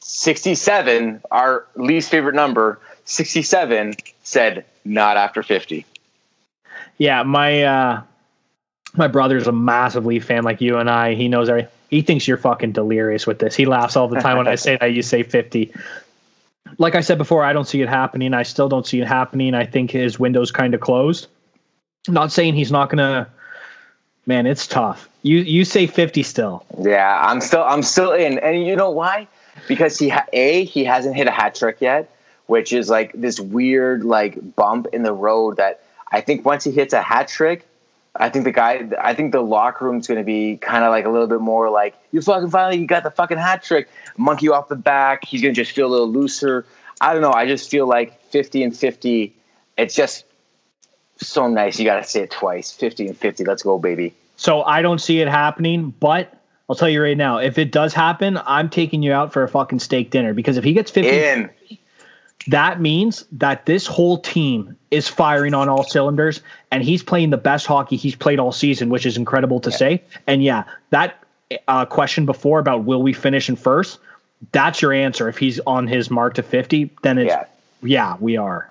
67, our least favorite number, 67 said not after 50. Yeah, my uh my brother's a massive Leaf fan like you and I. He knows every he thinks you're fucking delirious with this. He laughs all the time when I say that you say 50. Like I said before, I don't see it happening. I still don't see it happening. I think his window's kind of closed. I'm not saying he's not gonna man, it's tough. You you say 50 still. Yeah, I'm still I'm still in. And you know why? Because he ha- a he hasn't hit a hat trick yet which is like this weird like bump in the road that I think once he hits a hat trick, I think the guy, I think the locker room's going to be kind of like a little bit more like, you fucking finally, you got the fucking hat trick, monkey off the back. He's going to just feel a little looser. I don't know. I just feel like 50 and 50, it's just so nice. You got to say it twice 50 and 50. Let's go, baby. So I don't see it happening, but I'll tell you right now, if it does happen, I'm taking you out for a fucking steak dinner because if he gets 50, in that means that this whole team is firing on all cylinders and he's playing the best hockey he's played all season, which is incredible to yeah. say. And yeah, that uh, question before about will we finish in first, that's your answer. If he's on his mark to 50, then it's, yeah, yeah we are.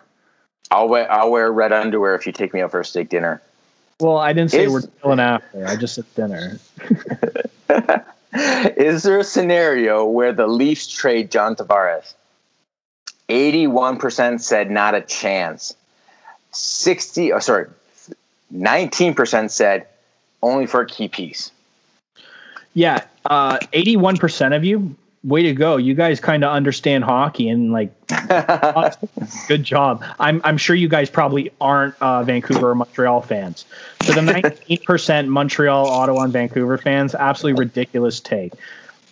I'll wear, I'll wear red underwear if you take me out for a steak dinner. Well, I didn't say is, we're chilling after. I just said dinner. is there a scenario where the Leafs trade John Tavares? 81% said not a chance. 60, oh, sorry, 19% said only for a key piece. Yeah, uh, 81% of you, way to go. You guys kind of understand hockey and like, good job. I'm, I'm sure you guys probably aren't uh, Vancouver or Montreal fans. So the 19% Montreal, Ottawa, and Vancouver fans, absolutely ridiculous take.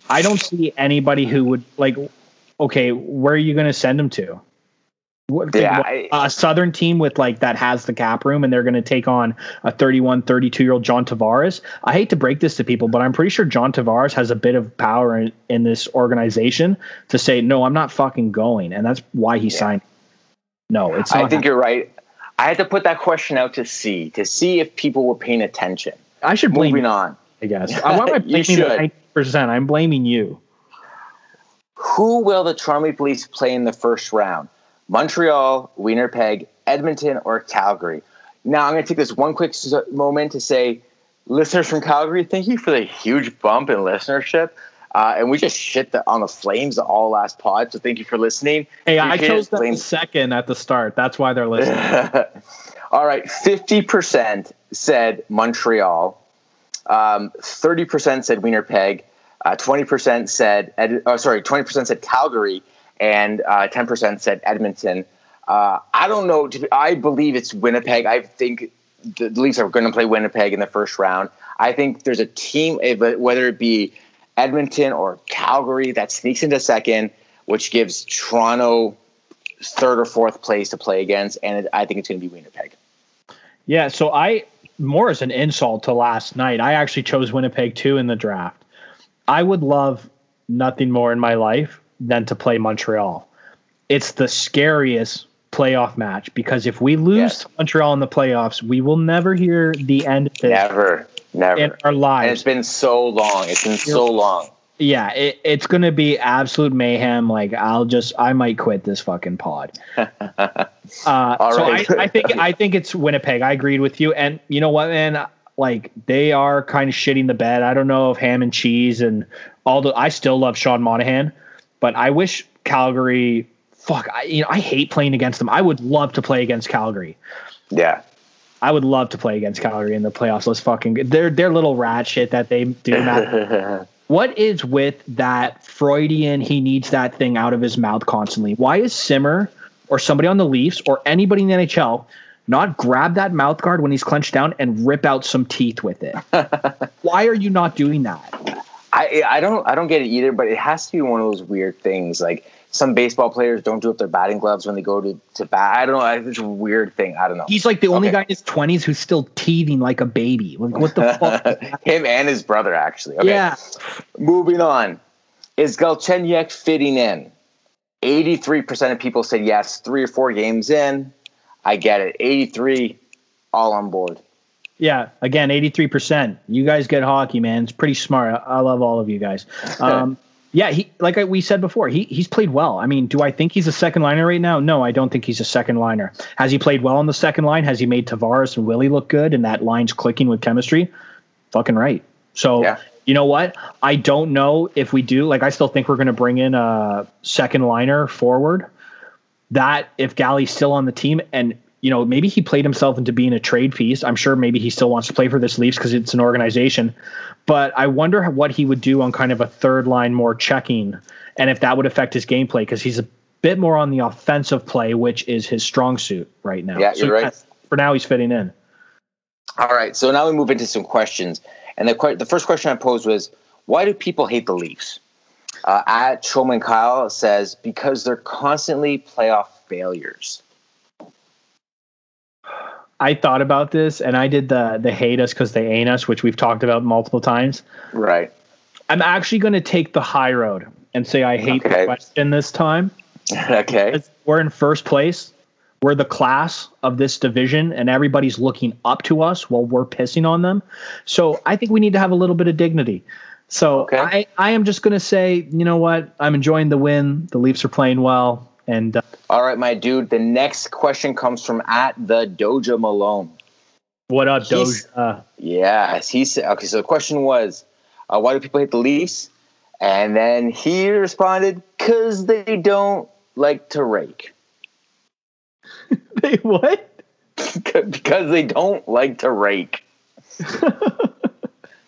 I don't see anybody who would like okay, where are you going to send him to? What, yeah, I, a southern team with like that has the cap room and they're going to take on a 31 32 year old John Tavares. I hate to break this to people, but I'm pretty sure John Tavares has a bit of power in, in this organization to say, no, I'm not fucking going. And that's why he yeah. signed. No, it's I think happening. you're right. I had to put that question out to see, to see if people were paying attention. I should blame Moving on. I guess. I blaming the 90%? I'm blaming you. Who will the Toronto Maple Leafs play in the first round? Montreal, Winnipeg, Edmonton, or Calgary? Now, I'm going to take this one quick moment to say, listeners from Calgary, thank you for the huge bump in listenership. Uh, and we just shit the, on the flames all last pod. So thank you for listening. Hey, I chose that second at the start. That's why they're listening. all right, fifty percent said Montreal, Um, thirty percent said Winnipeg. Uh, twenty percent said, Ed, oh, sorry, twenty percent said Calgary, and uh, ten percent said Edmonton. Uh, I don't know. I believe it's Winnipeg. I think the Leafs are going to play Winnipeg in the first round. I think there's a team, whether it be Edmonton or Calgary, that sneaks into second, which gives Toronto third or fourth place to play against, and I think it's going to be Winnipeg. Yeah, so I more as an insult to last night. I actually chose Winnipeg too in the draft. I would love nothing more in my life than to play Montreal. It's the scariest playoff match because if we lose yes. to Montreal in the playoffs, we will never hear the end of it. Never, never. In our lives. And it's been so long. It's been so long. Yeah, it, it's going to be absolute mayhem. Like I'll just, I might quit this fucking pod. uh, so right. I, I think, I think it's Winnipeg. I agreed with you, and you know what, man? Like they are kind of shitting the bed. I don't know if ham and cheese and all the. I still love Sean Monahan, but I wish Calgary fuck, I, you know, I hate playing against them. I would love to play against Calgary. Yeah. I would love to play against Calgary in the playoffs. Let's fucking their their little rat shit that they do. what is with that Freudian? He needs that thing out of his mouth constantly. Why is Simmer or somebody on the Leafs or anybody in the NHL not grab that mouth guard when he's clenched down and rip out some teeth with it? Why are you not doing that? I I don't I don't get it either. But it has to be one of those weird things like some baseball players don't do up their batting gloves when they go to, to bat. I don't know. It's a weird thing. I don't know. He's like the only okay. guy in his twenties who's still teething like a baby. Like, what the fuck? Him and his brother, actually. Okay. Yeah. Moving on. Is Galchenyuk fitting in? 83% of people said yes. Three or four games in. I get it. 83, all on board. Yeah, again, 83%. You guys get hockey, man. It's pretty smart. I, I love all of you guys. Um, yeah, he like we said before, he he's played well. I mean, do I think he's a second liner right now? No, I don't think he's a second liner. Has he played well on the second line? Has he made Tavares and Willie look good and that line's clicking with chemistry? Fucking right. So yeah. you know what? I don't know if we do. Like, I still think we're going to bring in a second liner forward. That if Galley's still on the team and you know, maybe he played himself into being a trade piece. I'm sure maybe he still wants to play for this Leafs because it's an organization. But I wonder what he would do on kind of a third line more checking and if that would affect his gameplay because he's a bit more on the offensive play, which is his strong suit right now. Yeah, so you're right. For now, he's fitting in. All right. So now we move into some questions. And the, the first question I posed was why do people hate the Leafs? Uh, at Showman Kyle says because they're constantly playoff failures. I thought about this and I did the the hate us because they ain't us, which we've talked about multiple times. Right. I'm actually going to take the high road and say I hate okay. the question this time. okay. We're in first place. We're the class of this division, and everybody's looking up to us while we're pissing on them. So I think we need to have a little bit of dignity. So okay. I, I am just going to say, you know what? I'm enjoying the win. The Leafs are playing well. And uh, all right, my dude. The next question comes from at the Doja Malone. What up, Doja? Yes, he said. Okay, so the question was, uh, why do people hate the Leafs? And then he responded, "Cause they don't like to rake." they what? because they don't like to rake.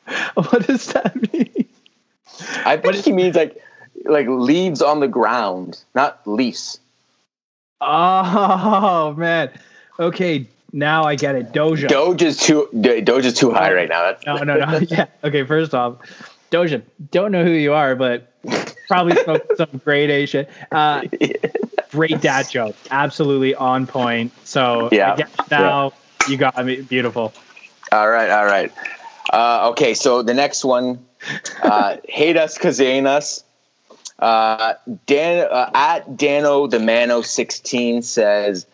what does that mean? I think he means like like leaves on the ground, not leaves. Oh man. Okay, now I get it. Doja. Doja's too Doja's too high right now. That's no, no, no. yeah. Okay. First off, Doja. Don't know who you are, but probably some, some great A shit. Uh, great dad joke. Absolutely on point. So yeah. now yeah. you got me. Beautiful. All right. All right. Uh, okay. So the next one, uh, hate us because they ain't us. Uh, Dan uh, at Dano the Mano sixteen says,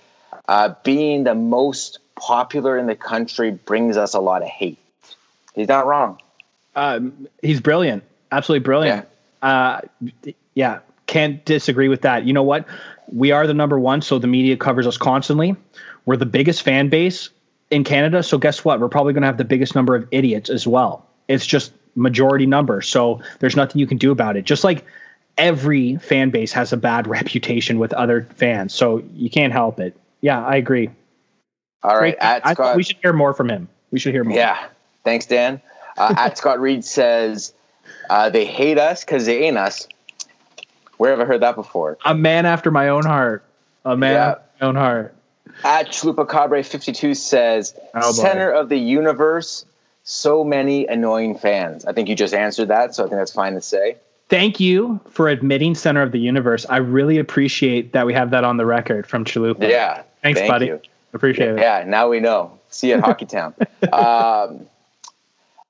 uh, being the most popular in the country brings us a lot of hate. He's not wrong. Um, he's brilliant, absolutely brilliant. Yeah. Uh, yeah, can't disagree with that. You know what? We are the number one, so the media covers us constantly. We're the biggest fan base in Canada, so guess what? We're probably going to have the biggest number of idiots as well. It's just majority number, so there's nothing you can do about it. Just like every fan base has a bad reputation with other fans, so you can't help it. Yeah, I agree. All right, Scott, we should hear more from him. We should hear more. Yeah, thanks, Dan. Uh, at Scott Reed says uh, they hate us because they ain't us. Where have I heard that before? A man after my own heart. A man Yeah. after my own heart. At Chalupacabre52 says, Oh, center of the universe, so many annoying fans. I think you just answered that, so I think that's fine to say. Thank you for admitting center of the universe. I really appreciate that we have that on the record from Chalupa. Yeah. Thanks, thank buddy. you. Appreciate it. Yeah, now we know. See you at Hockey Town. um,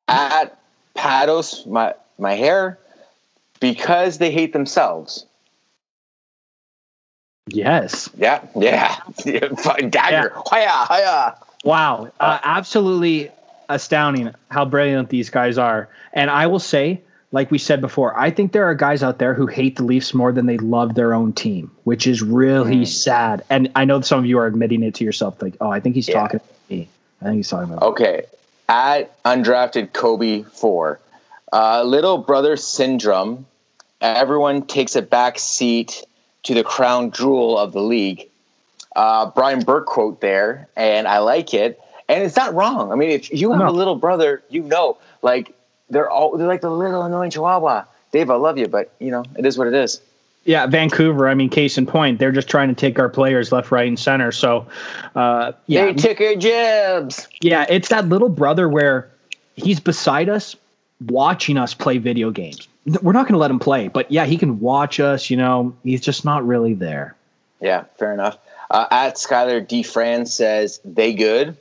at Pados, my my hair, because they hate themselves. Yes. Yeah, yeah. Dagger. Hiya, hiya. Wow. Uh, absolutely astounding how brilliant these guys are. And I will say, like we said before, I think there are guys out there who hate the Leafs more than they love their own team, which is really sad. And I know some of you are admitting it to yourself, like, oh, I think he's Yeah. talking to me. I think he's talking about Okay. At undrafted Kobe four, uh, little brother syndrome. Everyone takes a back seat to the crown jewel of the league. Uh, Brian Burke quote there, and I like it. And it's not wrong. I mean, if you have No. a little brother, you know, like they're all they're like the little annoying chihuahua. Dave, I love you, but you know, it is what it is. Yeah, Vancouver. I mean, case in point, they're just trying to take our players left, right, and center. So, uh, yeah, They took your jibs. yeah, it's that little brother where he's beside us, watching us play video games. We're not going to let him play, but yeah, he can watch us. You know, he's just not really there. Yeah, fair enough. Uh, at Skylar D. Fran says they good.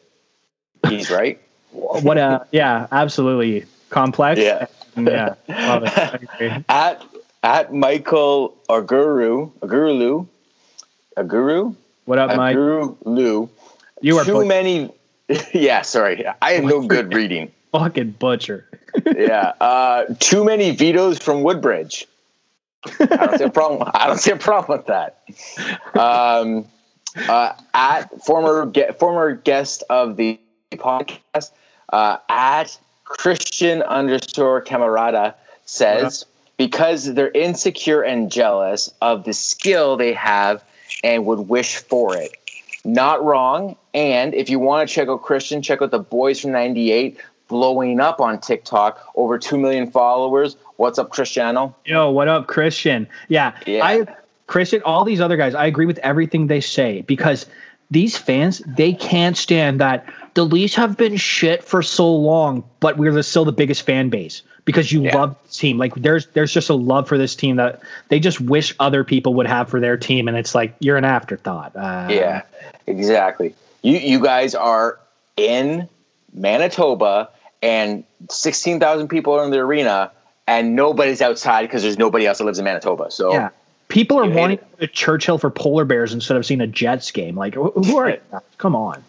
He's right. What a yeah, absolutely complex. Yeah. yeah, love it. I agree. at at Michael Aguru Agurulu Aguru What up, Mike? Agurulu. You are too butch- many. yeah, sorry, I have no good reading. fucking butcher. Yeah, uh, too many vetoes from Woodbridge. I don't see a problem. I don't see a problem with that. Um, uh, at former ge- former guest of the podcast, uh, at Christian underscore Camarada says because they're insecure and jealous of the skill they have and would wish for it. Not wrong. And if you want to check out Christian, check out the boys from '98 blowing up on TikTok, over two million followers. What's up, Cristiano? Yo, what up, Christian? Yeah, Yeah. I Christian, all these other guys, I agree with everything they say because these fans, they can't stand that the Leafs have been shit for so long, but we're still the biggest fan base because you Yeah. love this team. Like there's there's just a love for this team that they just wish other people would have for their team, and it's like you're an afterthought. Uh, Yeah, exactly. You you guys are in Manitoba, and sixteen thousand people are in the arena, and nobody's outside because there's nobody else that lives in Manitoba. So yeah. People are wanting to go to Churchill for polar bears instead of seeing a Jets game. Like, who are? Come on.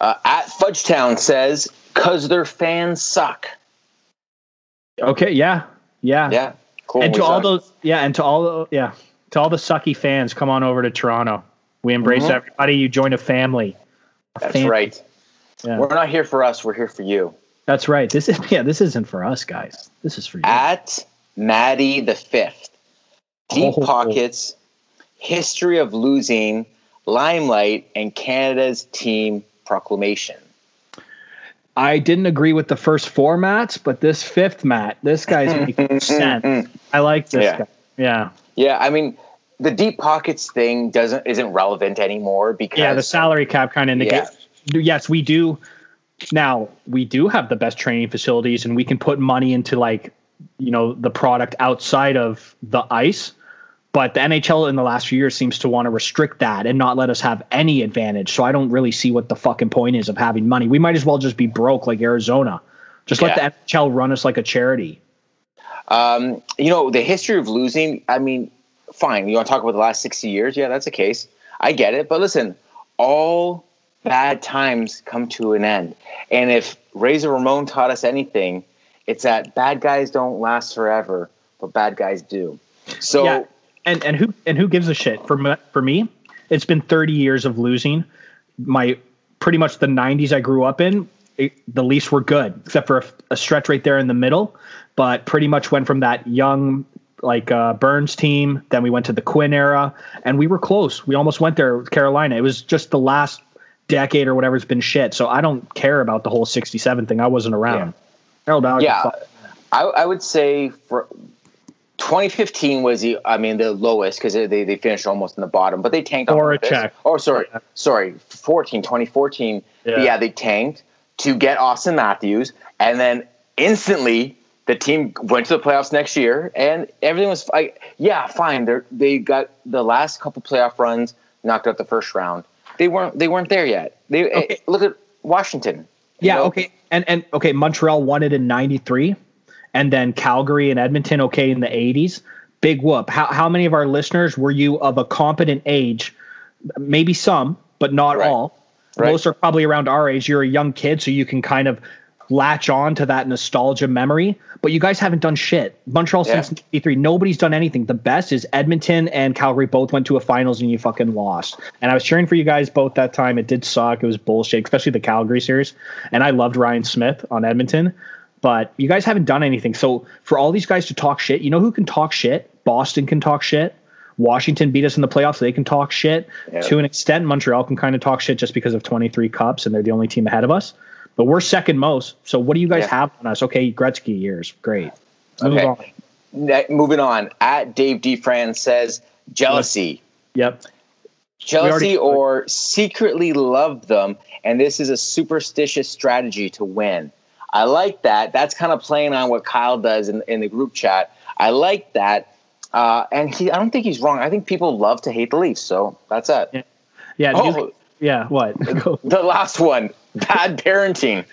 uh, at Fudgetown says, "Cause their fans suck." Okay. Yeah. Yeah. Yeah, cool. and we to all those yeah and to all the yeah to all the sucky fans come on over to toronto we embrace Mhm. everybody you join a family A That's fam- right. Yeah. We're not here for us. We're here for you. That's right. This is yeah this isn't for us guys. This is for you. At Maddie the Fifth, deep Oh. pockets, history of losing, limelight, and Canada's team proclamation. i didn't agree with the first four mats but this fifth mat this guy's making sense. I like this Yeah. guy. Yeah. Yeah, I mean, the deep pockets thing doesn't isn't relevant anymore because yeah the salary cap kind of negates yes we do now we do have the best training facilities and we can put money into like you know the product outside of the ice but the nhl in the last few years seems to want to restrict that and not let us have any advantage so i don't really see what the fucking point is of having money we might as well just be broke like arizona just let the nhl run us like a charity um, you know the history of losing. I mean, fine. You want to talk about the last sixty years? Yeah, that's a case. I get it. But listen, all bad times come to an end. And if Razor Ramon taught us anything, it's that bad guys don't last forever, but bad guys do. So yeah, and and who and who gives a shit for me, for me? It's been 30 years of losing. My pretty much the 90s I grew up in. It, the Leafs were good, except for a, a stretch right there in the middle. But pretty much went from that young like uh, Burns team. Then we went to the Quinn era, and we were close. We almost went there with Carolina. It was just the last decade or whatever's been shit. So I don't care about the whole 67 thing. I wasn't around. Harold Ballard. Yeah, I, I would say for 2015 was the I mean the lowest because they, they finished almost in the bottom, but they tanked. Or a check. Oh, sorry, sorry. 14, 2014. Yeah. yeah, they tanked to get Auston Matthews, and then instantly the team went to the playoffs next year, and everything was like, yeah, fine. They they got the last couple playoff runs, knocked out the first round. They weren't they weren't there yet. They okay. Eh, look at Washington. Yeah. Know? Okay. And and okay, Montreal won it in '93 and then Calgary and Edmonton, okay, in the 80s. Big whoop. How, how many of our listeners were you of a competent age? Maybe some, but not right. all. Right. Most are probably around our age. You're a young kid, so you can kind of latch on to that nostalgia memory. But you guys haven't done shit. Montreal yeah. since '93, nobody's done anything. The best is Edmonton and Calgary both went to a finals and you fucking lost. And I was cheering for you guys both that time. It did suck. It was bullshit, especially the Calgary series. And I loved Ryan Smyth on Edmonton but you guys haven't done anything. So for all these guys to talk shit, you know who can talk shit? Boston can talk shit. Washington beat us in the playoffs. So they can talk shit to an extent. Montreal can kind of talk shit just because of 23 cups and they're the only team ahead of us. But we're second most. So what do you guys yeah. have on us? Okay, Gretzky years. Great. Okay. on. Ne- moving on. At Dave D. Fran says jealousy. Yep. Jealousy or secretly love them. And this is a superstitious strategy to win. I like that. That's kind of playing on what Kyle does in, in the group chat. I like that. Uh, and he, I don't think he's wrong. I think people love to hate the Leafs. So that's it. Yeah. Yeah. Oh, you, yeah. What? the last one. Bad parenting.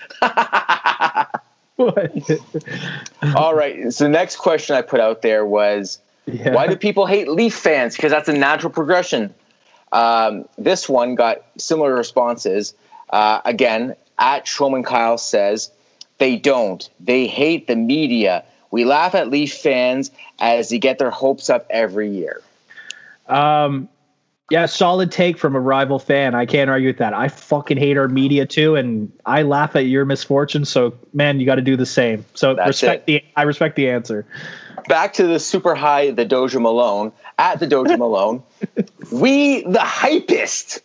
All right. So the next question I put out there was, yeah. why do people hate Leaf fans? Because that's a natural progression. Um, this one got similar responses. Uh, again, at Showman Kyle says, they don't. They hate the media. We laugh at Leaf fans as they get their hopes up every year. Um, yeah, solid take from a rival fan. I can't argue with that. I fucking hate our media too, and I laugh at your misfortune. So, man, you got to do the same. So, That's respect it. the. I respect the answer. Back to the super high, the Doja Malone at the Doja Malone. we the hypest.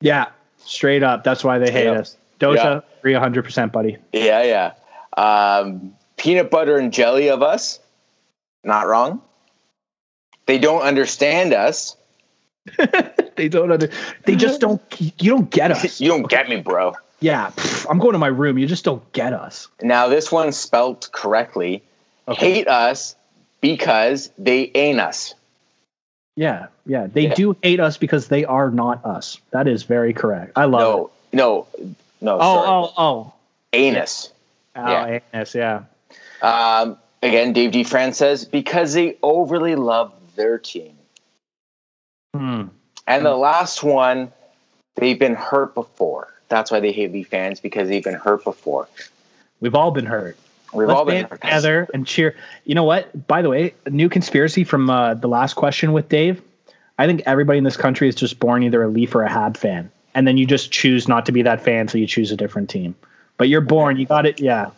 Yeah, straight up. That's why they hate us. Doja, yeah. agree 100%, buddy. Yeah, yeah. Um, peanut butter and jelly of us, not wrong. They don't understand us. they don't under, They just don't. You don't get us. you don't get me, bro. Yeah, pff, I'm going to my room. You just don't get us. Now this one's spelt correctly. Okay. Hate us because they ain't us. Yeah, yeah. They yeah. do hate us because they are not us. That is very correct. I love no, it. No, no. Oh, sorry. oh, oh. Anus. Oh, yeah. anus. Yeah. Um, again, Dave D. France says because they overly love their team. Hmm. And the last one, they've been hurt before. That's why they hate Leaf fans because they've been hurt before. We've all been hurt. We've Let's all been hurt. together and cheer. You know what? By the way, a new conspiracy from uh, the last question with Dave. I think everybody in this country is just born either a Leaf or a Hab fan and then you just choose not to be that fan, so you choose a different team. But you're born, you got it. Yeah,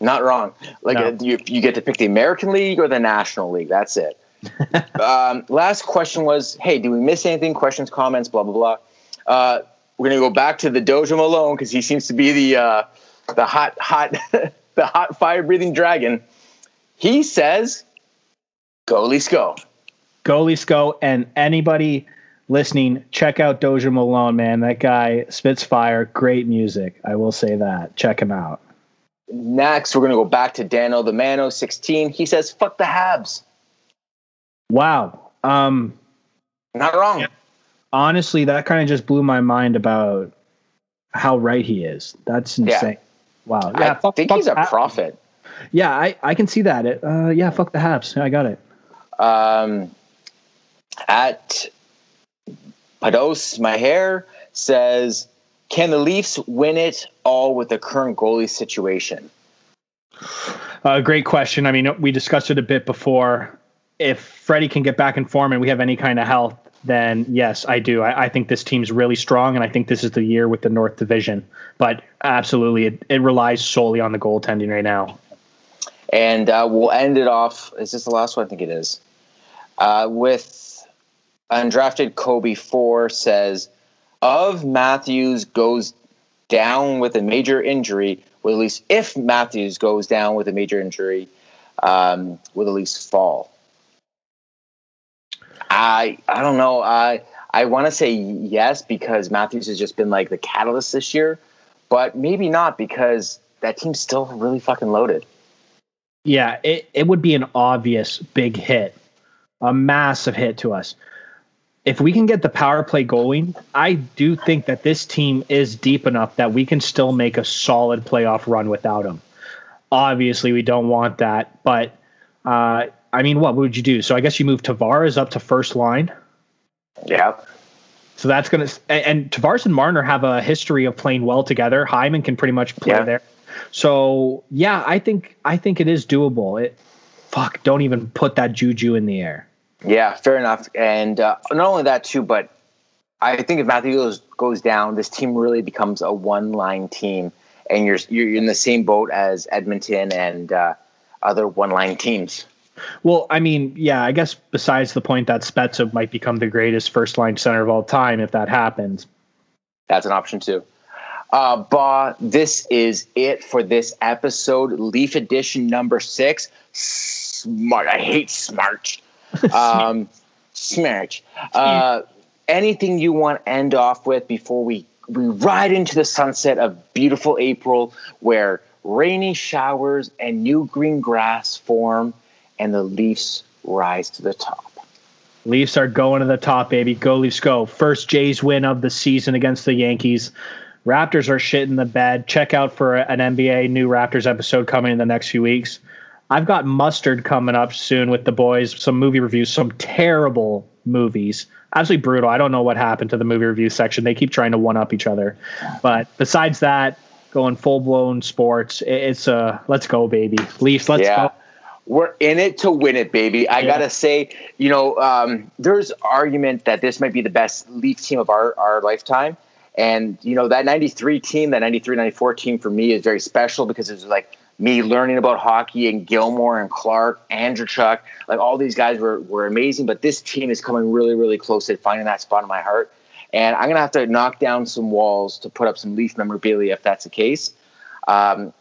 not wrong. Like no. uh, you, you get to pick the American League or the National League. That's it. um, last question was, hey, do we miss anything? Questions, comments, blah blah blah. Uh, we're gonna go back to the Doja Malone because he seems to be the uh, the hot hot the hot fire breathing dragon. He says, "Go Leafs, go." Go Leafs, go, and anybody listening, check out Doja Malone, man. That guy spits fire. Great music. I will say that. Check him out. Next, we're going to go back to Dano the Mano 16. He says, fuck the Habs. Wow. Um, Not wrong. Honestly, that kind of just blew my mind about how right he is. That's insane. Yeah. Wow. Yeah, I fuck, think fuck he's a prophet. Yeah, I, I can see that. It, uh, yeah, fuck the Habs. I got it. Um, at Pados, my hair says, "Can the Leafs win it all with the current goalie situation?" Uh, great question. I mean, we discussed it a bit before. If Freddie can get back in form and we have any kind of health, then yes, I do. I, I, think this team's really strong, and I think this is the year with the North Division. But absolutely, it, it relies solely on the goaltending right now. And uh, we'll end it off. Is this the last one? I think it is. Uh, with undrafted Kobe Four says, of Matthews goes down with a major injury, will at least, if Matthews goes down with a major injury, um, will at least fall. I I don't know. I I want to say yes because Matthews has just been like the catalyst this year, but maybe not because that team's still really fucking loaded. Yeah, it, it would be an obvious big hit, a massive hit to us. If we can get the power play going, I do think that this team is deep enough that we can still make a solid playoff run without him. Obviously, we don't want that, but uh, I mean, what would you do? So I guess you move Tavares up to first line. Yeah. So that's going to and, and Tavares and Marner have a history of playing well together. Hyman can pretty much play Yeah. there. So yeah, I think I think it is doable. It fuck, don't even put that juju in the air. Yeah, fair enough. And uh, not only that too, but I think if Matthews goes, goes down, this team really becomes a one line team, and you're you're in the same boat as Edmonton and uh, other one line teams. Well, I mean, yeah, I guess besides the point that Spezza might become the greatest first line center of all time if that happens. That's an option too. Uh, Ba, this is it for this episode, Leaf Edition number six. Smart. I hate smart. Um, smart. Uh, anything you want to end off with before we, we ride into the sunset of beautiful April where rainy showers and new green grass form and the Leafs rise to the top? Leafs are going to the top, baby. Go Leafs, go! First Jays win of the season against the Yankees. Raptors are shit in the bed. Check out for an NBA new Raptors episode coming in the next few weeks. I've got mustard coming up soon with the boys. Some movie reviews, some terrible movies, absolutely brutal. I don't know what happened to the movie review section. They keep trying to one up each other, but besides that, going full blown sports. It's a let's go, baby. Leafs, let's yeah. go. We're in it to win it, baby. I Yeah. gotta say, you know, um, there's argument that this might be the best Leaf team of our, our lifetime. And, you know, that 93 team, that 93 94 team for me is very special because it was like me learning about hockey and Gilmour and Clark, Andreychuk. Like all these guys were, were amazing. But this team is coming really, really close to finding that spot in my heart. And I'm to have to knock down some walls to put up some Leaf memorabilia if that's the case. Um,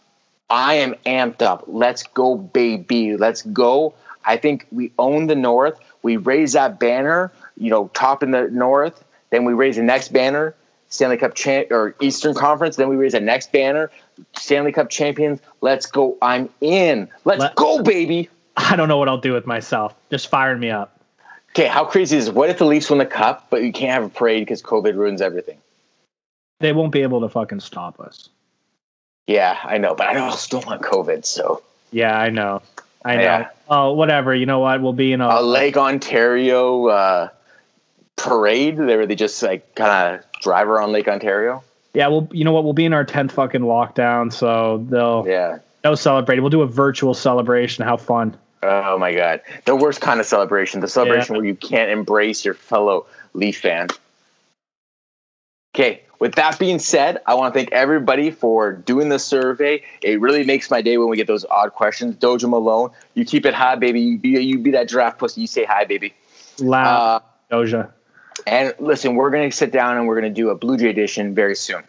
I am amped up. Let's go, baby. Let's go. I think we own the North. We raise that banner, you know, top in the North. Then we raise the next banner, Stanley Cup champ or Eastern Conference. Then we raise the next banner, Stanley Cup champions. Let's go. I'm in. Let's Let- go, baby. I don't know what I'll do with myself. Just firing me up. Okay, how crazy is it? What if the Leafs win the cup, but you can't have a parade because COVID ruins everything? They won't be able to fucking stop us. Yeah, I know, but I also don't want COVID. So Yeah, I know. I know. Yeah. Oh, whatever. You know what? We'll be in a. a Lake Ontario uh, parade, where they just like kind of drive around Lake Ontario. yeah, well, you know what? We'll be in our tenth fucking lockdown, so they'll Yeah. no celebrate. We'll do a virtual celebration. How fun! Oh my God. The worst kind of celebration, the celebration where you can't embrace your fellow Leaf fan. Okay, with that being said, I want to thank everybody for doing the survey. It really makes my day when we get those odd questions. Doja Malone, you keep it high, baby. You be, you be that draft pussy. You say hi, baby. Loud Uh, Doja. and listen, we're going to sit down and we're going to do a Blue Jay edition very soon.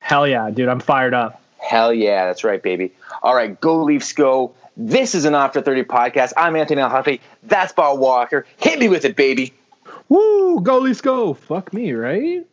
Hell yeah, dude! I'm fired up. Hell yeah, that's right, baby. All right, go Leafs, go. This is an After 30 podcast. I'm Anthony Alhafi. That's Bob Walker. Hit me with it, baby. Woo! Go Leafs, go! Fuck me, right?